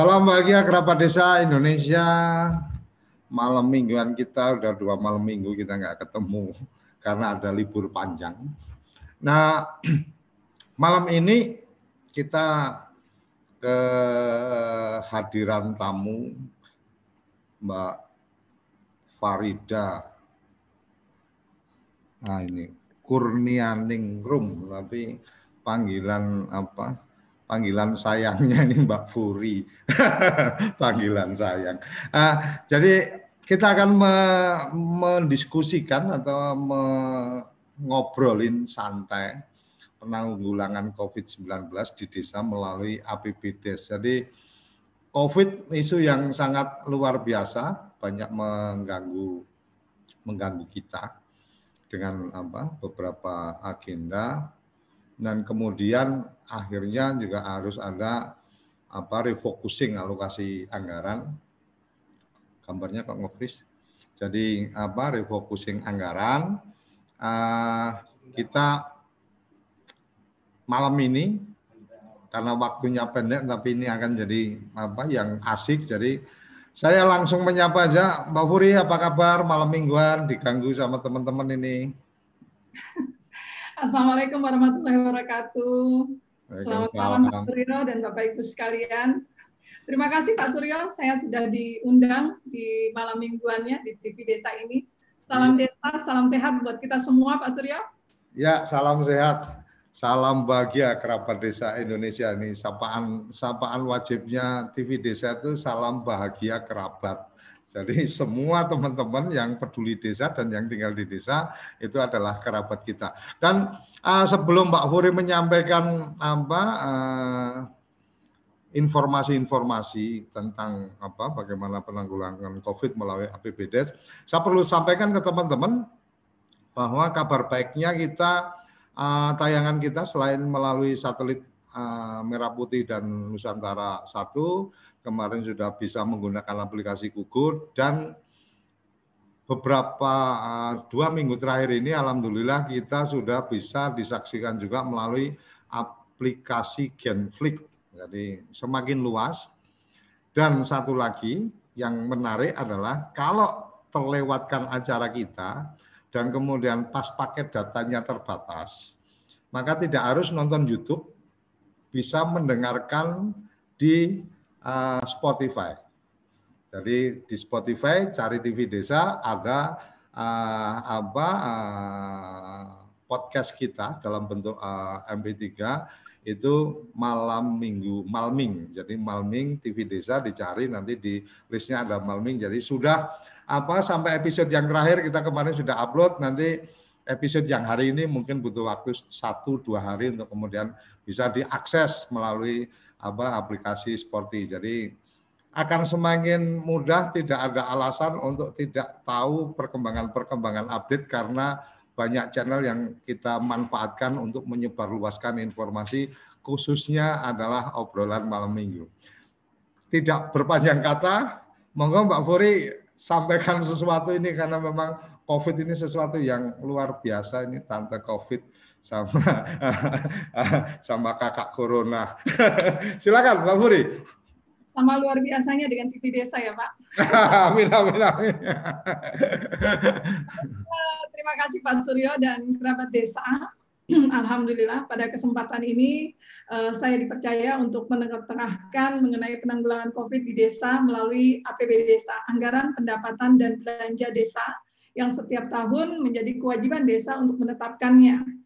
Salam bahagia kerabat desa Indonesia. Malam mingguan kita udah dua malam minggu kita nggak ketemu karena ada libur panjang. Nah, malam ini kita kehadiran tamu Mbak Farida. Nah ini Kurnianingrum, tapi panggilan apa? Panggilan sayangnya ini Mbak Furi, panggilan sayang. Uh, jadi kita akan me mendiskusikan atau ngobrolin santai penanggulangan COVID-19 di desa melalui APBDes. Jadi COVID isu yang sangat luar biasa, banyak mengganggu mengganggu kita dengan apa beberapa agenda dan kemudian akhirnya juga harus ada apa refocusing alokasi anggaran. Gambarnya kok ngefreeze? Jadi apa refocusing anggaran. Uh, kita malam ini karena waktunya pendek tapi ini akan jadi apa yang asik. Jadi saya langsung menyapa aja Mbak Puri apa kabar? Malam mingguan diganggu sama teman-teman ini Assalamualaikum warahmatullahi wabarakatuh. Selamat malam Pak Suryo dan Bapak Ibu sekalian. Terima kasih Pak Suryo, saya sudah diundang di malam mingguannya di TV Desa ini. Salam ya. desa, salam sehat buat kita semua Pak Suryo. Ya, salam sehat. Salam bahagia kerabat desa Indonesia ini. Sapaan sapaan wajibnya TV Desa itu salam bahagia kerabat. Jadi semua teman-teman yang peduli desa dan yang tinggal di desa itu adalah kerabat kita. Dan uh, sebelum Mbak Furi menyampaikan apa uh, informasi-informasi tentang apa bagaimana penanggulangan COVID melalui APBDes, saya perlu sampaikan ke teman-teman bahwa kabar baiknya kita uh, tayangan kita selain melalui satelit uh, Merah Putih dan Nusantara satu kemarin sudah bisa menggunakan aplikasi Gugur dan beberapa uh, dua minggu terakhir ini alhamdulillah kita sudah bisa disaksikan juga melalui aplikasi Genflix. Jadi semakin luas. Dan satu lagi yang menarik adalah kalau terlewatkan acara kita dan kemudian pas paket datanya terbatas, maka tidak harus nonton YouTube, bisa mendengarkan di uh, Spotify. Jadi di Spotify cari TV Desa ada uh, apa uh, podcast kita dalam bentuk uh, MP3 itu malam minggu malming. Jadi malming TV Desa dicari nanti di listnya ada malming. Jadi sudah apa sampai episode yang terakhir kita kemarin sudah upload nanti episode yang hari ini mungkin butuh waktu satu dua hari untuk kemudian bisa diakses melalui apa aplikasi seperti jadi akan semakin mudah tidak ada alasan untuk tidak tahu perkembangan-perkembangan update karena banyak channel yang kita manfaatkan untuk menyebarluaskan informasi khususnya adalah obrolan malam minggu. Tidak berpanjang kata, monggo Mbak Furi sampaikan sesuatu ini karena memang COVID ini sesuatu yang luar biasa ini tante COVID sama sama kakak corona. Silakan Mbak Furi. Sama luar biasanya dengan TV desa ya Pak. amin amin amin. Terima kasih Pak Suryo dan kerabat desa. Alhamdulillah pada kesempatan ini uh, saya dipercaya untuk menengah-tengahkan mengenai penanggulangan COVID di desa melalui APBD Desa, Anggaran Pendapatan dan Belanja Desa yang setiap tahun menjadi kewajiban desa untuk menetapkannya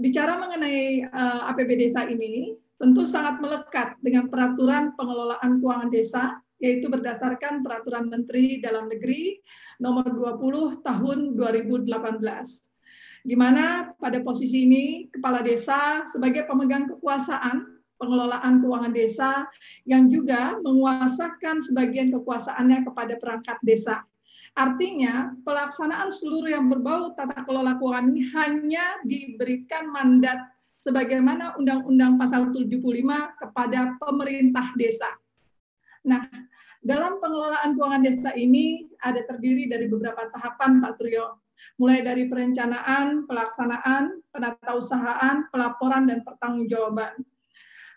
bicara mengenai uh, eh, APB desa ini tentu sangat melekat dengan peraturan pengelolaan keuangan desa yaitu berdasarkan peraturan Menteri Dalam Negeri nomor 20 tahun 2018 di mana pada posisi ini kepala desa sebagai pemegang kekuasaan pengelolaan keuangan desa yang juga menguasakan sebagian kekuasaannya kepada perangkat desa Artinya, pelaksanaan seluruh yang berbau tata kelola keuangan ini hanya diberikan mandat sebagaimana Undang-Undang Pasal 75 kepada pemerintah desa. Nah, dalam pengelolaan keuangan desa ini ada terdiri dari beberapa tahapan, Pak Suryo. Mulai dari perencanaan, pelaksanaan, penatausahaan, pelaporan, dan pertanggungjawaban.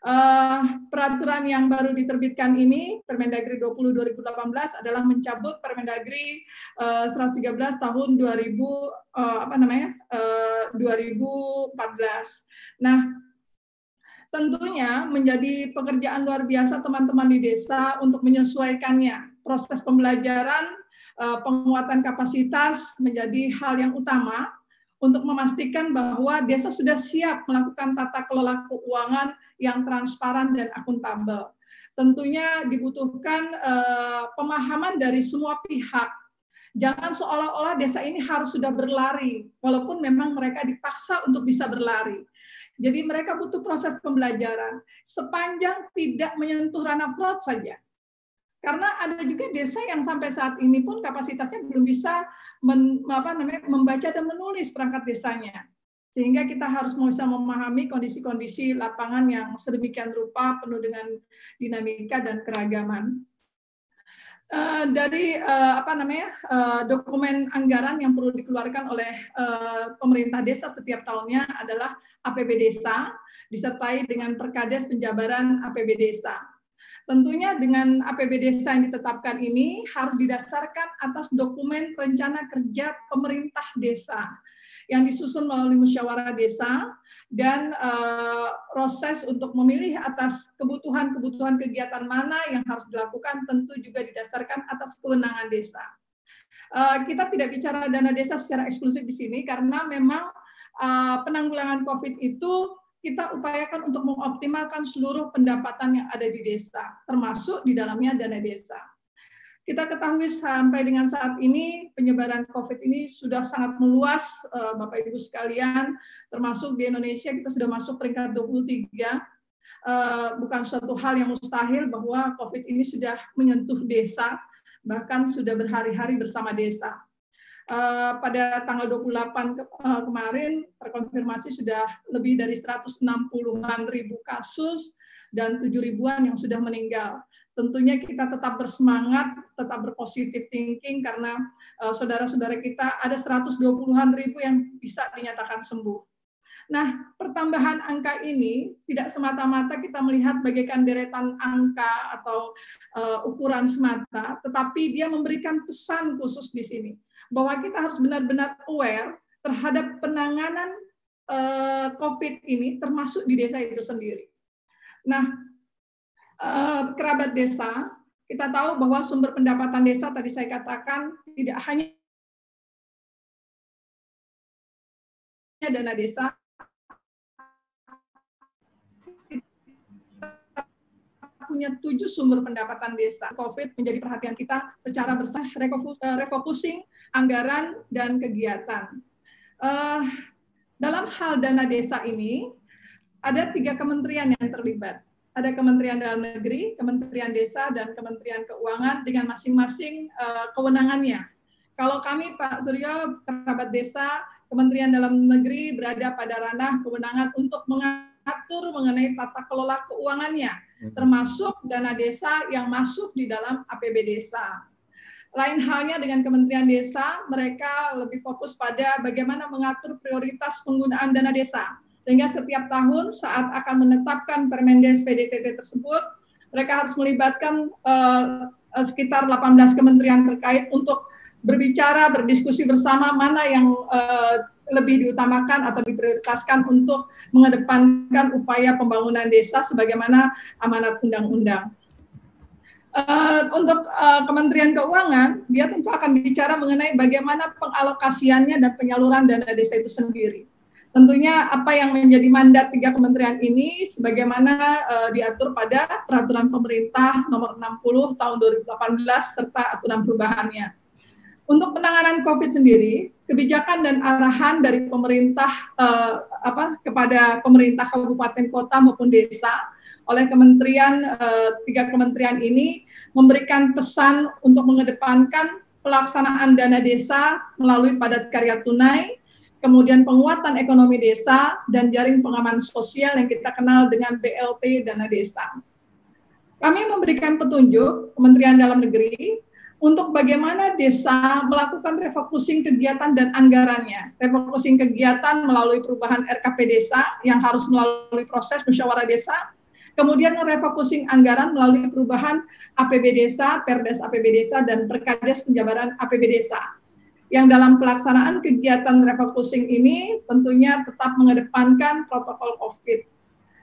Uh, peraturan yang baru diterbitkan ini, Permendagri 20 2018 adalah mencabut Permendagri uh, 113 tahun 2000 uh, apa namanya? Uh, 2014. Nah, tentunya menjadi pekerjaan luar biasa teman-teman di desa untuk menyesuaikannya. Proses pembelajaran, penguatan kapasitas menjadi hal yang utama untuk memastikan bahwa desa sudah siap melakukan tata kelola keuangan yang transparan dan akuntabel. Tentunya dibutuhkan uh, pemahaman dari semua pihak. Jangan seolah-olah desa ini harus sudah berlari, walaupun memang mereka dipaksa untuk bisa berlari. Jadi mereka butuh proses pembelajaran sepanjang tidak menyentuh ranah fraud saja. Karena ada juga desa yang sampai saat ini pun kapasitasnya belum bisa men, apa namanya, membaca dan menulis perangkat desanya sehingga kita harus bisa memahami kondisi-kondisi lapangan yang sedemikian rupa penuh dengan dinamika dan keragaman. Uh, dari uh, apa namanya uh, dokumen anggaran yang perlu dikeluarkan oleh uh, pemerintah desa setiap tahunnya adalah APB desa disertai dengan Perkades penjabaran APB desa. Tentunya dengan APB desa yang ditetapkan ini harus didasarkan atas dokumen rencana kerja pemerintah desa yang disusun melalui musyawarah desa dan uh, proses untuk memilih atas kebutuhan-kebutuhan kegiatan mana yang harus dilakukan tentu juga didasarkan atas kewenangan desa. Uh, kita tidak bicara dana desa secara eksklusif di sini karena memang uh, penanggulangan COVID itu kita upayakan untuk mengoptimalkan seluruh pendapatan yang ada di desa, termasuk di dalamnya dana desa. Kita ketahui sampai dengan saat ini penyebaran COVID ini sudah sangat meluas, eh, Bapak Ibu sekalian, termasuk di Indonesia kita sudah masuk peringkat 23. Eh, bukan suatu hal yang mustahil bahwa COVID ini sudah menyentuh desa, bahkan sudah berhari-hari bersama desa. Eh, pada tanggal 28 kemarin terkonfirmasi sudah lebih dari 160-an ribu kasus dan 7 ribuan yang sudah meninggal tentunya kita tetap bersemangat, tetap berpositif thinking karena uh, saudara-saudara kita ada 120-an ribu yang bisa dinyatakan sembuh. Nah, pertambahan angka ini tidak semata-mata kita melihat bagaikan deretan angka atau uh, ukuran semata, tetapi dia memberikan pesan khusus di sini bahwa kita harus benar-benar aware terhadap penanganan uh, COVID ini termasuk di desa itu sendiri. Nah, Eh, kerabat desa, kita tahu bahwa sumber pendapatan desa tadi saya katakan tidak hanya dana desa, punya tujuh sumber pendapatan desa. COVID menjadi perhatian kita secara bersama eh, refocusing anggaran dan kegiatan. Uh, dalam hal dana desa ini, ada tiga kementerian yang terlibat ada Kementerian Dalam Negeri, Kementerian Desa, dan Kementerian Keuangan dengan masing-masing uh, kewenangannya. Kalau kami Pak Suryo, kerabat desa, Kementerian Dalam Negeri berada pada ranah kewenangan untuk mengatur mengenai tata kelola keuangannya. Termasuk dana desa yang masuk di dalam APB desa. Lain halnya dengan Kementerian Desa, mereka lebih fokus pada bagaimana mengatur prioritas penggunaan dana desa sehingga setiap tahun saat akan menetapkan Permendes PDTT tersebut, mereka harus melibatkan uh, sekitar 18 kementerian terkait untuk berbicara, berdiskusi bersama mana yang uh, lebih diutamakan atau diprioritaskan untuk mengedepankan upaya pembangunan desa sebagaimana amanat undang-undang. Uh, untuk uh, Kementerian Keuangan, dia tentu akan bicara mengenai bagaimana pengalokasiannya dan penyaluran dana desa itu sendiri. Tentunya apa yang menjadi mandat tiga kementerian ini sebagaimana uh, diatur pada peraturan pemerintah nomor 60 tahun 2018 serta aturan perubahannya. Untuk penanganan COVID sendiri, kebijakan dan arahan dari pemerintah uh, apa kepada pemerintah kabupaten kota maupun desa oleh kementerian uh, tiga kementerian ini memberikan pesan untuk mengedepankan pelaksanaan dana desa melalui padat karya tunai kemudian penguatan ekonomi desa, dan jaring pengaman sosial yang kita kenal dengan BLT Dana Desa. Kami memberikan petunjuk Kementerian Dalam Negeri untuk bagaimana desa melakukan refocusing kegiatan dan anggarannya. Refocusing kegiatan melalui perubahan RKP desa yang harus melalui proses musyawarah desa Kemudian refocusing anggaran melalui perubahan APB Desa, Perdes APB Desa, dan Perkades Penjabaran APB Desa. Yang dalam pelaksanaan kegiatan refocusing ini tentunya tetap mengedepankan protokol COVID.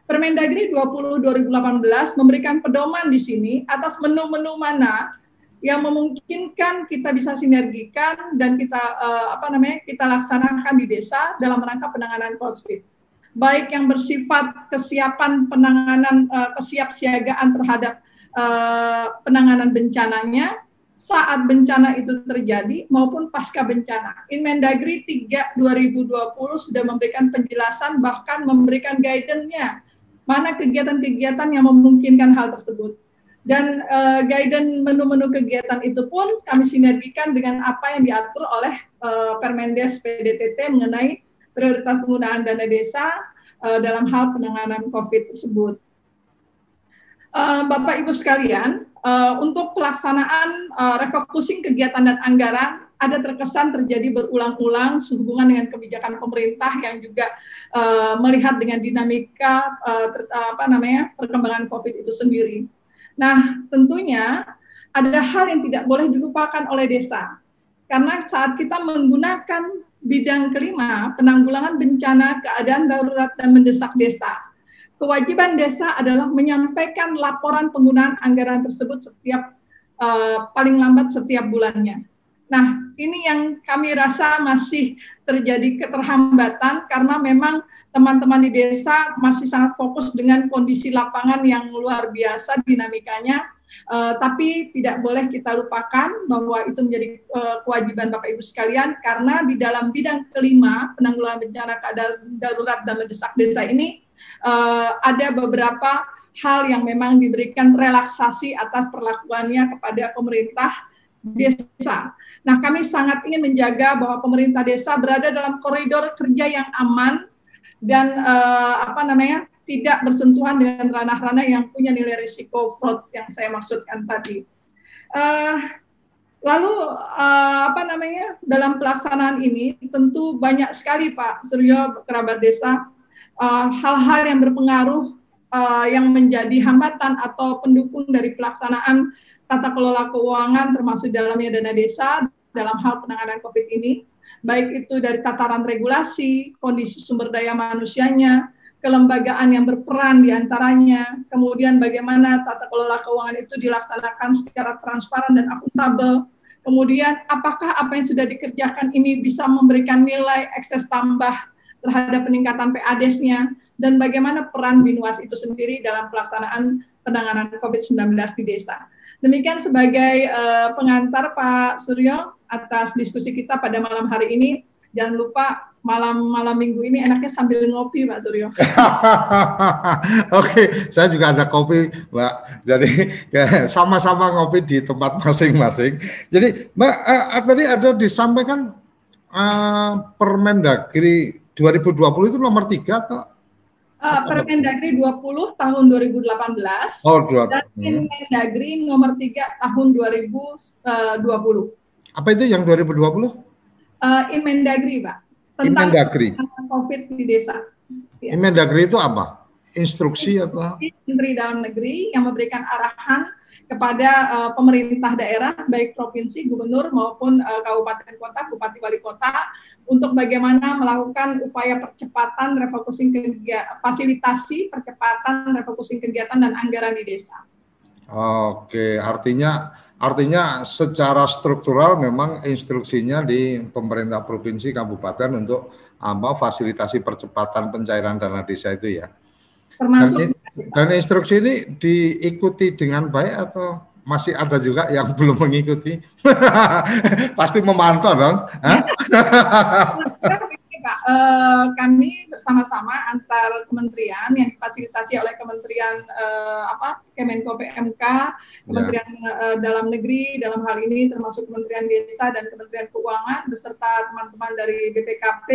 Permendagri 20 2018 memberikan pedoman di sini atas menu-menu mana yang memungkinkan kita bisa sinergikan dan kita uh, apa namanya kita laksanakan di desa dalam rangka penanganan COVID baik yang bersifat kesiapan penanganan uh, kesiapsiagaan terhadap uh, penanganan bencananya saat bencana itu terjadi maupun pasca bencana. Inmendagri 3 2020 sudah memberikan penjelasan bahkan memberikan guidance-nya mana kegiatan-kegiatan yang memungkinkan hal tersebut. Dan uh, guidance menu-menu kegiatan itu pun kami sinergikan dengan apa yang diatur oleh uh, Permendes PDTT mengenai prioritas penggunaan dana desa uh, dalam hal penanganan COVID tersebut. Uh, Bapak Ibu sekalian, uh, untuk pelaksanaan uh, refocusing kegiatan dan anggaran ada terkesan terjadi berulang-ulang sehubungan dengan kebijakan pemerintah yang juga uh, melihat dengan dinamika uh, ter, apa namanya perkembangan COVID itu sendiri. Nah, tentunya ada hal yang tidak boleh dilupakan oleh desa. Karena saat kita menggunakan bidang kelima, penanggulangan bencana, keadaan darurat, dan mendesak desa. Kewajiban desa adalah menyampaikan laporan penggunaan anggaran tersebut setiap uh, paling lambat setiap bulannya. Nah, ini yang kami rasa masih terjadi keterhambatan karena memang teman-teman di desa masih sangat fokus dengan kondisi lapangan yang luar biasa dinamikanya Uh, tapi tidak boleh kita lupakan bahwa itu menjadi uh, kewajiban Bapak Ibu sekalian karena di dalam bidang kelima penanggulangan bencana darurat dan mendesak desa ini uh, ada beberapa hal yang memang diberikan relaksasi atas perlakuannya kepada pemerintah desa. Nah, kami sangat ingin menjaga bahwa pemerintah desa berada dalam koridor kerja yang aman dan uh, apa namanya tidak bersentuhan dengan ranah-ranah yang punya nilai risiko fraud yang saya maksudkan tadi. Uh, lalu uh, apa namanya dalam pelaksanaan ini tentu banyak sekali Pak Suryo kerabat desa hal-hal uh, yang berpengaruh uh, yang menjadi hambatan atau pendukung dari pelaksanaan tata kelola keuangan termasuk dalamnya dana desa dalam hal penanganan COVID ini, baik itu dari tataran regulasi, kondisi sumber daya manusianya, kelembagaan yang berperan di antaranya, kemudian bagaimana tata kelola keuangan itu dilaksanakan secara transparan dan akuntabel, kemudian apakah apa yang sudah dikerjakan ini bisa memberikan nilai ekses tambah terhadap peningkatan PADES-nya, dan bagaimana peran Binwas itu sendiri dalam pelaksanaan penanganan COVID-19 di desa. Demikian sebagai uh, pengantar Pak Suryo atas diskusi kita pada malam hari ini. Jangan lupa malam malam minggu ini enaknya sambil ngopi Pak Suryo. Oke, saya juga ada kopi Mbak. Jadi sama-sama ngopi di tempat masing-masing. Jadi Mbak uh, tadi ada disampaikan uh, Permendagri 2020 itu nomor tiga atau Uh, Permendagri 20 tahun 2018 oh, dua, dan. Permendagri nomor 3 tahun 2020. Apa itu yang 2020? Uh, Inmendagri, Pak tentang Inmendagri. COVID di desa. Ya. Inmendagri itu apa? Instruksi atau? Menteri Dalam Negeri yang memberikan arahan kepada uh, pemerintah daerah, baik provinsi, gubernur maupun uh, kabupaten kota, bupati wali kota, untuk bagaimana melakukan upaya percepatan refocusing kegiatan, fasilitasi percepatan refocusing kegiatan dan anggaran di desa. Oke, artinya Artinya secara struktural memang instruksinya di pemerintah provinsi kabupaten untuk apa fasilitasi percepatan pencairan dana desa itu ya. Termasuk dan, instruksi ini diikuti dengan baik atau masih ada juga yang belum mengikuti? Pasti memantau dong. Pak, eh, kami bersama-sama antar kementerian yang difasilitasi oleh Kementerian eh, apa Kemenko PMK, Kementerian ya. eh, Dalam Negeri dalam hal ini termasuk Kementerian Desa dan Kementerian Keuangan beserta teman-teman dari BPKP,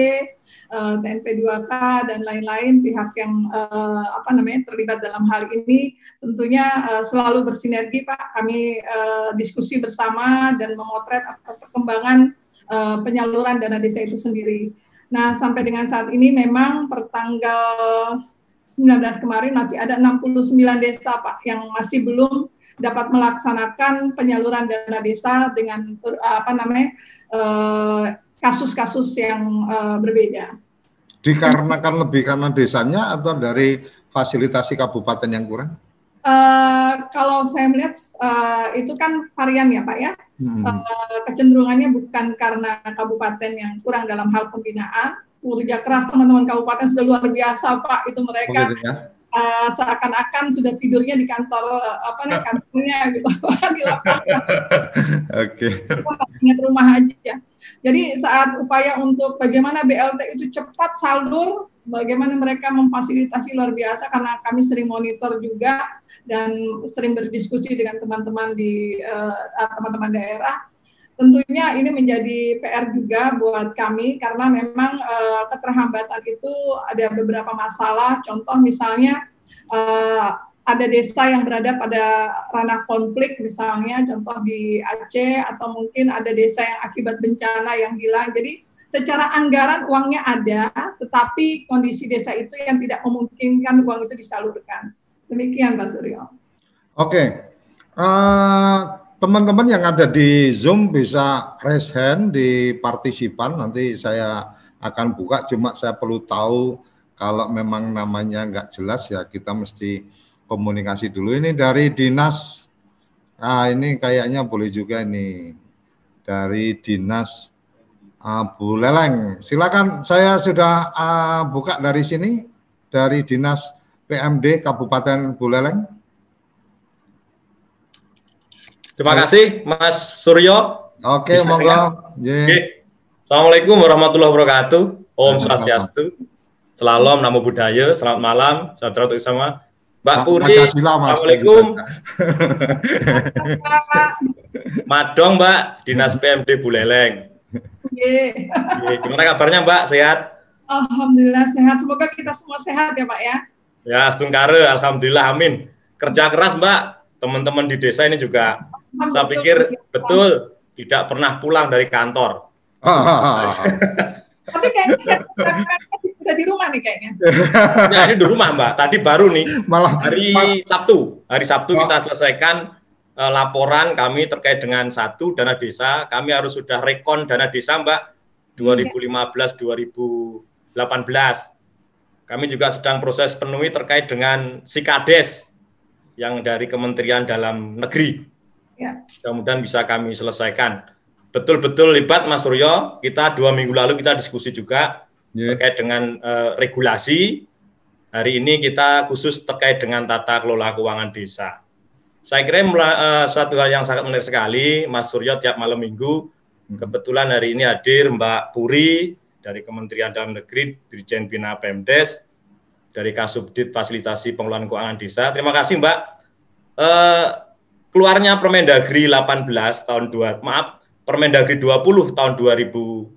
eh, TNP 2K dan lain-lain pihak yang eh, apa namanya terlibat dalam hal ini tentunya eh, selalu bersinergi Pak. Kami eh, diskusi bersama dan memotret atas perkembangan uh, penyaluran dana desa itu sendiri. Nah, sampai dengan saat ini memang pertanggal kemarin masih ada 69 desa Pak yang masih belum dapat melaksanakan penyaluran dana desa dengan apa namanya eh, kasus-kasus yang uh, berbeda. Dikarenakan lebih karena desanya atau dari fasilitasi kabupaten yang kurang? Uh, kalau saya melihat uh, itu kan varian ya Pak ya, hmm. uh, kecenderungannya bukan karena kabupaten yang kurang dalam hal pembinaan, kerja keras teman-teman kabupaten sudah luar biasa Pak itu mereka oh, ya? uh, seakan-akan sudah tidurnya di kantor apa nih kantornya gitu di lapangan. Oke. Okay. Ingat rumah aja. Jadi saat upaya untuk bagaimana BLT itu cepat saldo, bagaimana mereka memfasilitasi luar biasa karena kami sering monitor juga dan sering berdiskusi dengan teman-teman di eh, teman-teman uh, daerah. Tentunya ini menjadi PR juga buat kami karena memang uh, keterhambatan itu ada beberapa masalah. Contoh misalnya uh, ada desa yang berada pada ranah konflik misalnya contoh di Aceh atau mungkin ada desa yang akibat bencana yang hilang. Jadi secara anggaran uangnya ada, tetapi kondisi desa itu yang tidak memungkinkan uang itu disalurkan. Demikian Pak Suryo. Oke. Uh, teman-teman yang ada di Zoom bisa raise hand di partisipan nanti saya akan buka cuma saya perlu tahu kalau memang namanya nggak jelas ya kita mesti komunikasi dulu. Ini dari dinas, ah ini kayaknya boleh juga ini dari dinas uh, Bu Leleng. Silakan, saya sudah uh, buka dari sini dari dinas PMD Kabupaten Buleleng. Terima kasih Mas Suryo. Oke, monggo. Yeah. Assalamualaikum warahmatullahi wabarakatuh. Om Swastiastu. Salam, namo budaya. Selamat malam. Saudara untuk semua. Mbak Puri, Assalamualaikum. Madong Mbak, Dinas PMD Buleleng. Gimana kabarnya Mbak, sehat? Alhamdulillah sehat, semoga kita semua sehat ya Pak ya. Ya, Stungkare, Alhamdulillah, amin. Kerja keras Mbak, teman-teman di desa ini juga, saya pikir betul tidak pernah pulang dari kantor. Tapi kayaknya udah di rumah nih kayaknya. Nah, ini di rumah Mbak. Tadi baru nih. Malah hari Sabtu. Hari Sabtu kita selesaikan uh, laporan kami terkait dengan satu dana desa. Kami harus sudah rekon dana desa Mbak 2015 2018. Kami juga sedang proses penuhi terkait dengan Sikades yang dari Kementerian Dalam Negeri. Ya. Kemudian bisa kami selesaikan. Betul-betul libat Mas Suryo. Kita dua minggu lalu kita diskusi juga yeah. terkait dengan uh, regulasi. Hari ini kita khusus terkait dengan tata kelola keuangan desa. Saya kira uh, suatu hal yang sangat menarik sekali, Mas Suryo tiap malam minggu. Hmm. Kebetulan hari ini hadir Mbak Puri dari Kementerian Dalam Negeri, Dirjen Bina Pemdes, dari Kasubdit Fasilitasi Pengelolaan Keuangan Desa. Terima kasih Mbak. Uh, keluarnya Permendagri 18 tahun 2 maaf Permendagri 20 tahun 2018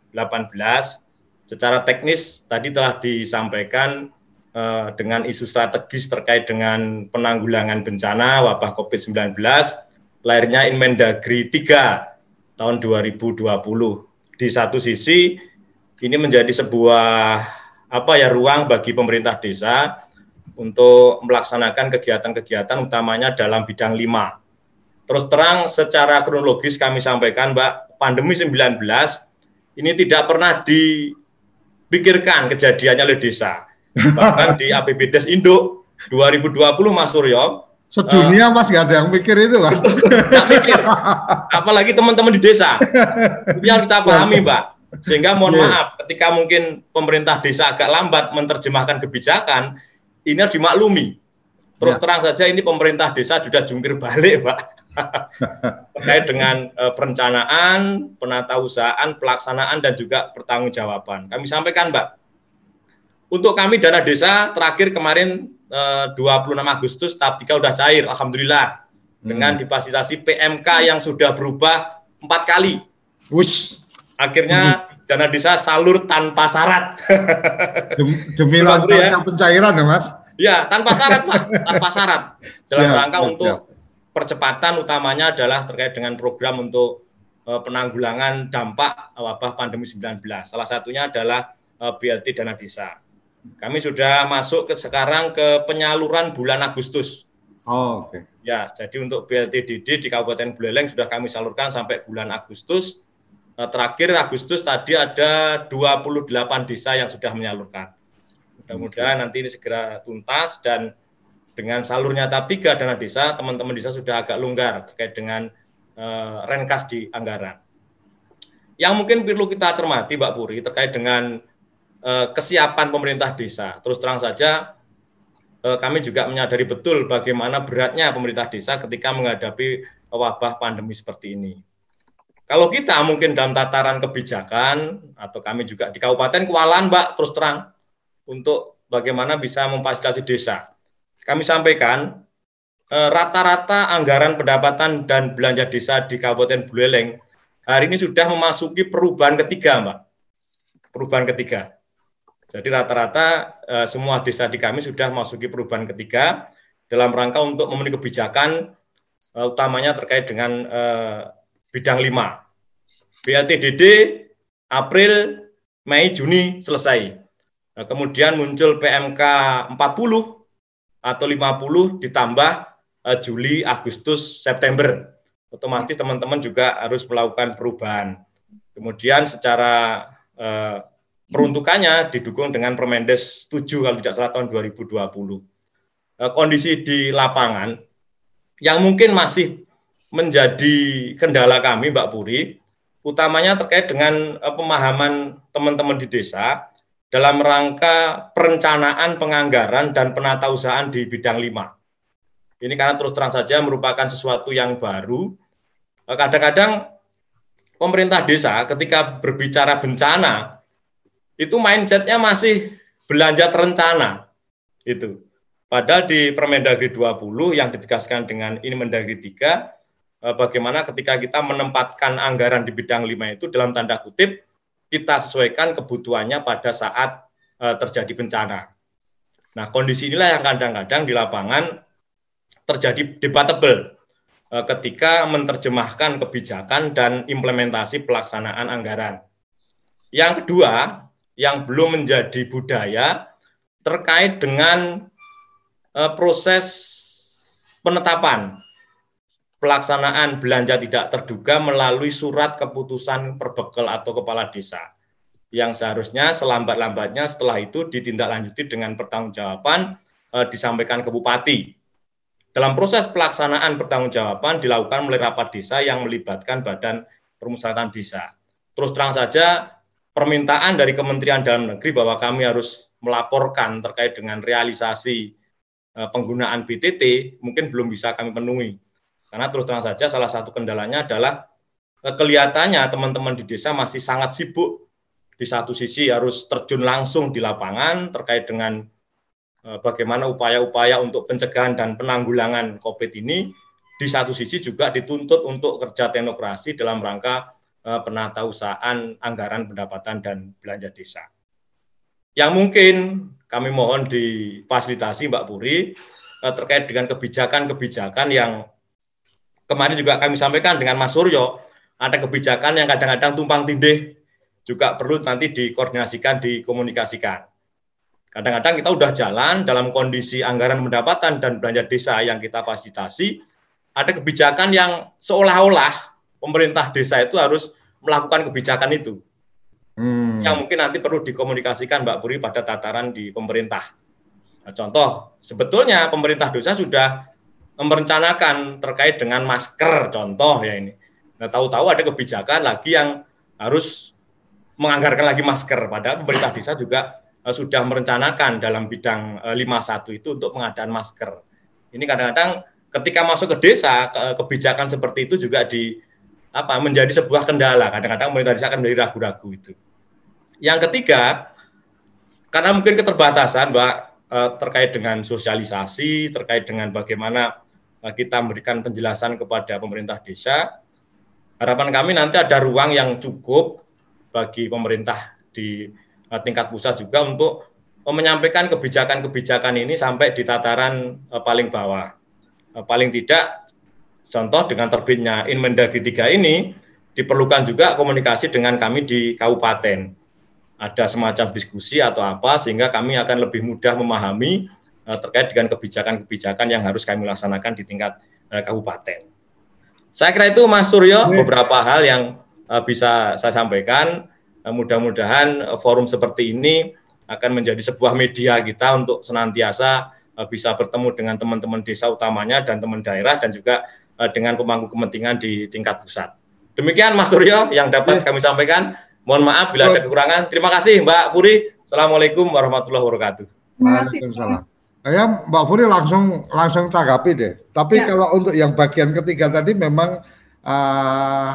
secara teknis tadi telah disampaikan uh, dengan isu strategis terkait dengan penanggulangan bencana wabah COVID-19, lahirnya Inmendagri 3 tahun 2020. Di satu sisi ini menjadi sebuah apa ya ruang bagi pemerintah desa untuk melaksanakan kegiatan-kegiatan utamanya dalam bidang lima. Terus terang secara kronologis kami sampaikan Mbak, pandemi 19 ini tidak pernah di pikirkan kejadiannya oleh desa. Bahkan di APBDes Induk 2020 Mas Suryo Sedunia uh, Mas nggak ada yang mikir itu Mas. mikir. Apalagi teman-teman di desa. Harus kita pahami Mbak. Sehingga mohon yeah. maaf ketika mungkin pemerintah desa agak lambat menerjemahkan kebijakan, ini harus dimaklumi. Terus yeah. terang saja ini pemerintah desa sudah jungkir balik Mbak. terkait dengan uh, perencanaan, penatausahaan, pelaksanaan dan juga pertanggungjawaban. Kami sampaikan, Mbak. Untuk kami dana desa terakhir kemarin uh, 26 Agustus tahap 3 sudah cair, alhamdulillah. Dengan hmm. difasilitasi PMK yang sudah berubah empat kali. Wush. Akhirnya hmm. dana desa salur tanpa syarat. demi, lancarnya ya. pencairan ya, Mas? Ya, tanpa syarat, Pak. Tanpa syarat. Dalam siap, rangka siap, untuk siap percepatan utamanya adalah terkait dengan program untuk uh, penanggulangan dampak wabah pandemi 19. Salah satunya adalah uh, eh, BLT dana desa. Kami sudah masuk ke sekarang ke penyaluran bulan Agustus. Oh, oke. Okay. Ya, jadi untuk BLTDD di Kabupaten Buleleng sudah kami salurkan sampai bulan Agustus. Eh, terakhir Agustus tadi ada 28 desa yang sudah menyalurkan. Mudah-mudahan nanti ini segera tuntas dan dengan salurnya tahap 3 dana desa, teman-teman desa sudah agak longgar terkait dengan uh, renkas di anggaran. Yang mungkin perlu kita cermati, Mbak Puri, terkait dengan uh, kesiapan pemerintah desa. Terus terang saja, uh, kami juga menyadari betul bagaimana beratnya pemerintah desa ketika menghadapi wabah pandemi seperti ini. Kalau kita mungkin dalam tataran kebijakan atau kami juga di Kabupaten Kualan, Mbak, terus terang untuk bagaimana bisa memfasilitasi desa. Kami sampaikan eh, rata-rata anggaran pendapatan dan belanja desa di Kabupaten Buleleng hari ini sudah memasuki perubahan ketiga, Mbak. Perubahan ketiga. Jadi rata-rata eh, semua desa di kami sudah memasuki perubahan ketiga dalam rangka untuk memenuhi kebijakan eh, utamanya terkait dengan bidang 5. BLTDD April, Mei, Juni selesai. Nah, kemudian muncul PMK 40 atau 50 ditambah uh, Juli, Agustus, September. Otomatis teman-teman juga harus melakukan perubahan. Kemudian secara uh, peruntukannya didukung dengan Permendes 7 kalau tidak salah tahun 2020. Uh, eh, kondisi di lapangan yang mungkin masih menjadi kendala kami Mbak Puri, utamanya terkait dengan uh, pemahaman teman-teman di desa dalam rangka perencanaan penganggaran dan penatausahaan di bidang lima. Ini karena terus terang saja merupakan sesuatu yang baru. Uh, kadang-kadang pemerintah desa ketika berbicara bencana itu mindsetnya masih belanja terencana itu. Padahal di Permendagri 20 yang ditegaskan dengan ini Mendagri 3 Eh, bagaimana ketika kita menempatkan anggaran di bidang lima itu dalam tanda kutip kita sesuaikan kebutuhannya pada saat uh, terjadi bencana. Nah, kondisi inilah yang kadang-kadang di lapangan terjadi debatable uh, ketika menerjemahkan kebijakan dan implementasi pelaksanaan anggaran. Yang kedua, yang belum menjadi budaya terkait dengan proses penetapan pelaksanaan belanja tidak terduga melalui surat keputusan perbekal atau kepala desa yang seharusnya selambat-lambatnya setelah itu ditindaklanjuti dengan pertanggungjawaban eh, disampaikan ke bupati. Dalam proses pelaksanaan pertanggungjawaban dilakukan melalui rapat desa yang melibatkan badan permusyawaratan desa. Terus terang saja permintaan dari Kementerian Dalam Negeri bahwa kami harus melaporkan terkait dengan realisasi eh, penggunaan BTT mungkin belum bisa kami penuhi karena terus terang saja salah satu kendalanya adalah eh, kelihatannya teman-teman di desa masih sangat sibuk. Di satu sisi harus terjun langsung di lapangan terkait dengan eh, bagaimana upaya-upaya untuk pencegahan dan penanggulangan COVID ini. Di satu sisi juga dituntut untuk kerja teknokrasi dalam rangka eh, penatausahaan anggaran pendapatan dan belanja desa. Yang mungkin kami mohon difasilitasi Mbak Puri terkait dengan kebijakan-kebijakan yang kemarin juga kami sampaikan dengan Mas Suryo, ada kebijakan yang kadang-kadang tumpang tindih juga perlu nanti dikoordinasikan, dikomunikasikan. Kadang-kadang kita udah jalan dalam kondisi anggaran pendapatan dan belanja desa yang kita fasilitasi, ada kebijakan yang seolah-olah pemerintah desa itu harus melakukan kebijakan itu. Hmm. Yang mungkin nanti perlu dikomunikasikan Mbak Puri pada tataran di pemerintah. Nah, contoh, sebetulnya pemerintah desa sudah merencanakan terkait dengan masker contoh ya ini. Nah, tahu-tahu ada kebijakan lagi yang harus menganggarkan lagi masker padahal pemerintah desa juga uh, sudah merencanakan dalam bidang uh, eh, 51 itu untuk pengadaan masker. Ini kadang-kadang ketika masuk ke desa ke, kebijakan seperti itu juga di apa menjadi sebuah kendala. Kadang-kadang pemerintah desa akan menjadi ragu-ragu itu. Yang ketiga, karena mungkin keterbatasan, Mbak, eh, terkait dengan sosialisasi, terkait dengan bagaimana Eh, kita memberikan penjelasan kepada pemerintah desa. Harapan kami nanti ada ruang yang cukup bagi pemerintah di eh, tingkat pusat juga untuk menyampaikan kebijakan-kebijakan ini sampai di tataran eh, paling bawah. Paling tidak contoh dengan terbitnya Inmendagri 3 ini diperlukan juga komunikasi dengan kami di kabupaten. ada semacam diskusi atau apa sehingga kami akan lebih mudah memahami uh, terkait dengan kebijakan-kebijakan yang harus kami laksanakan di tingkat uh, kabupaten. Saya kira itu Mas Suryo beberapa hal yang uh, bisa saya sampaikan. Uh, mudah-mudahan uh, forum seperti ini akan menjadi sebuah media kita untuk senantiasa uh, bisa bertemu dengan teman-teman desa utamanya dan teman daerah dan juga uh, dengan pemangku kepentingan di tingkat pusat. Demikian Mas Suryo yang dapat kami sampaikan. Mohon maaf bila ada kekurangan. Terima kasih Mbak Puri. Assalamualaikum warahmatullahi wabarakatuh. Waalaikumsalam. Ya Mbak Puri langsung langsung tanggapi deh. Tapi ya. kalau untuk yang bagian ketiga tadi memang uh,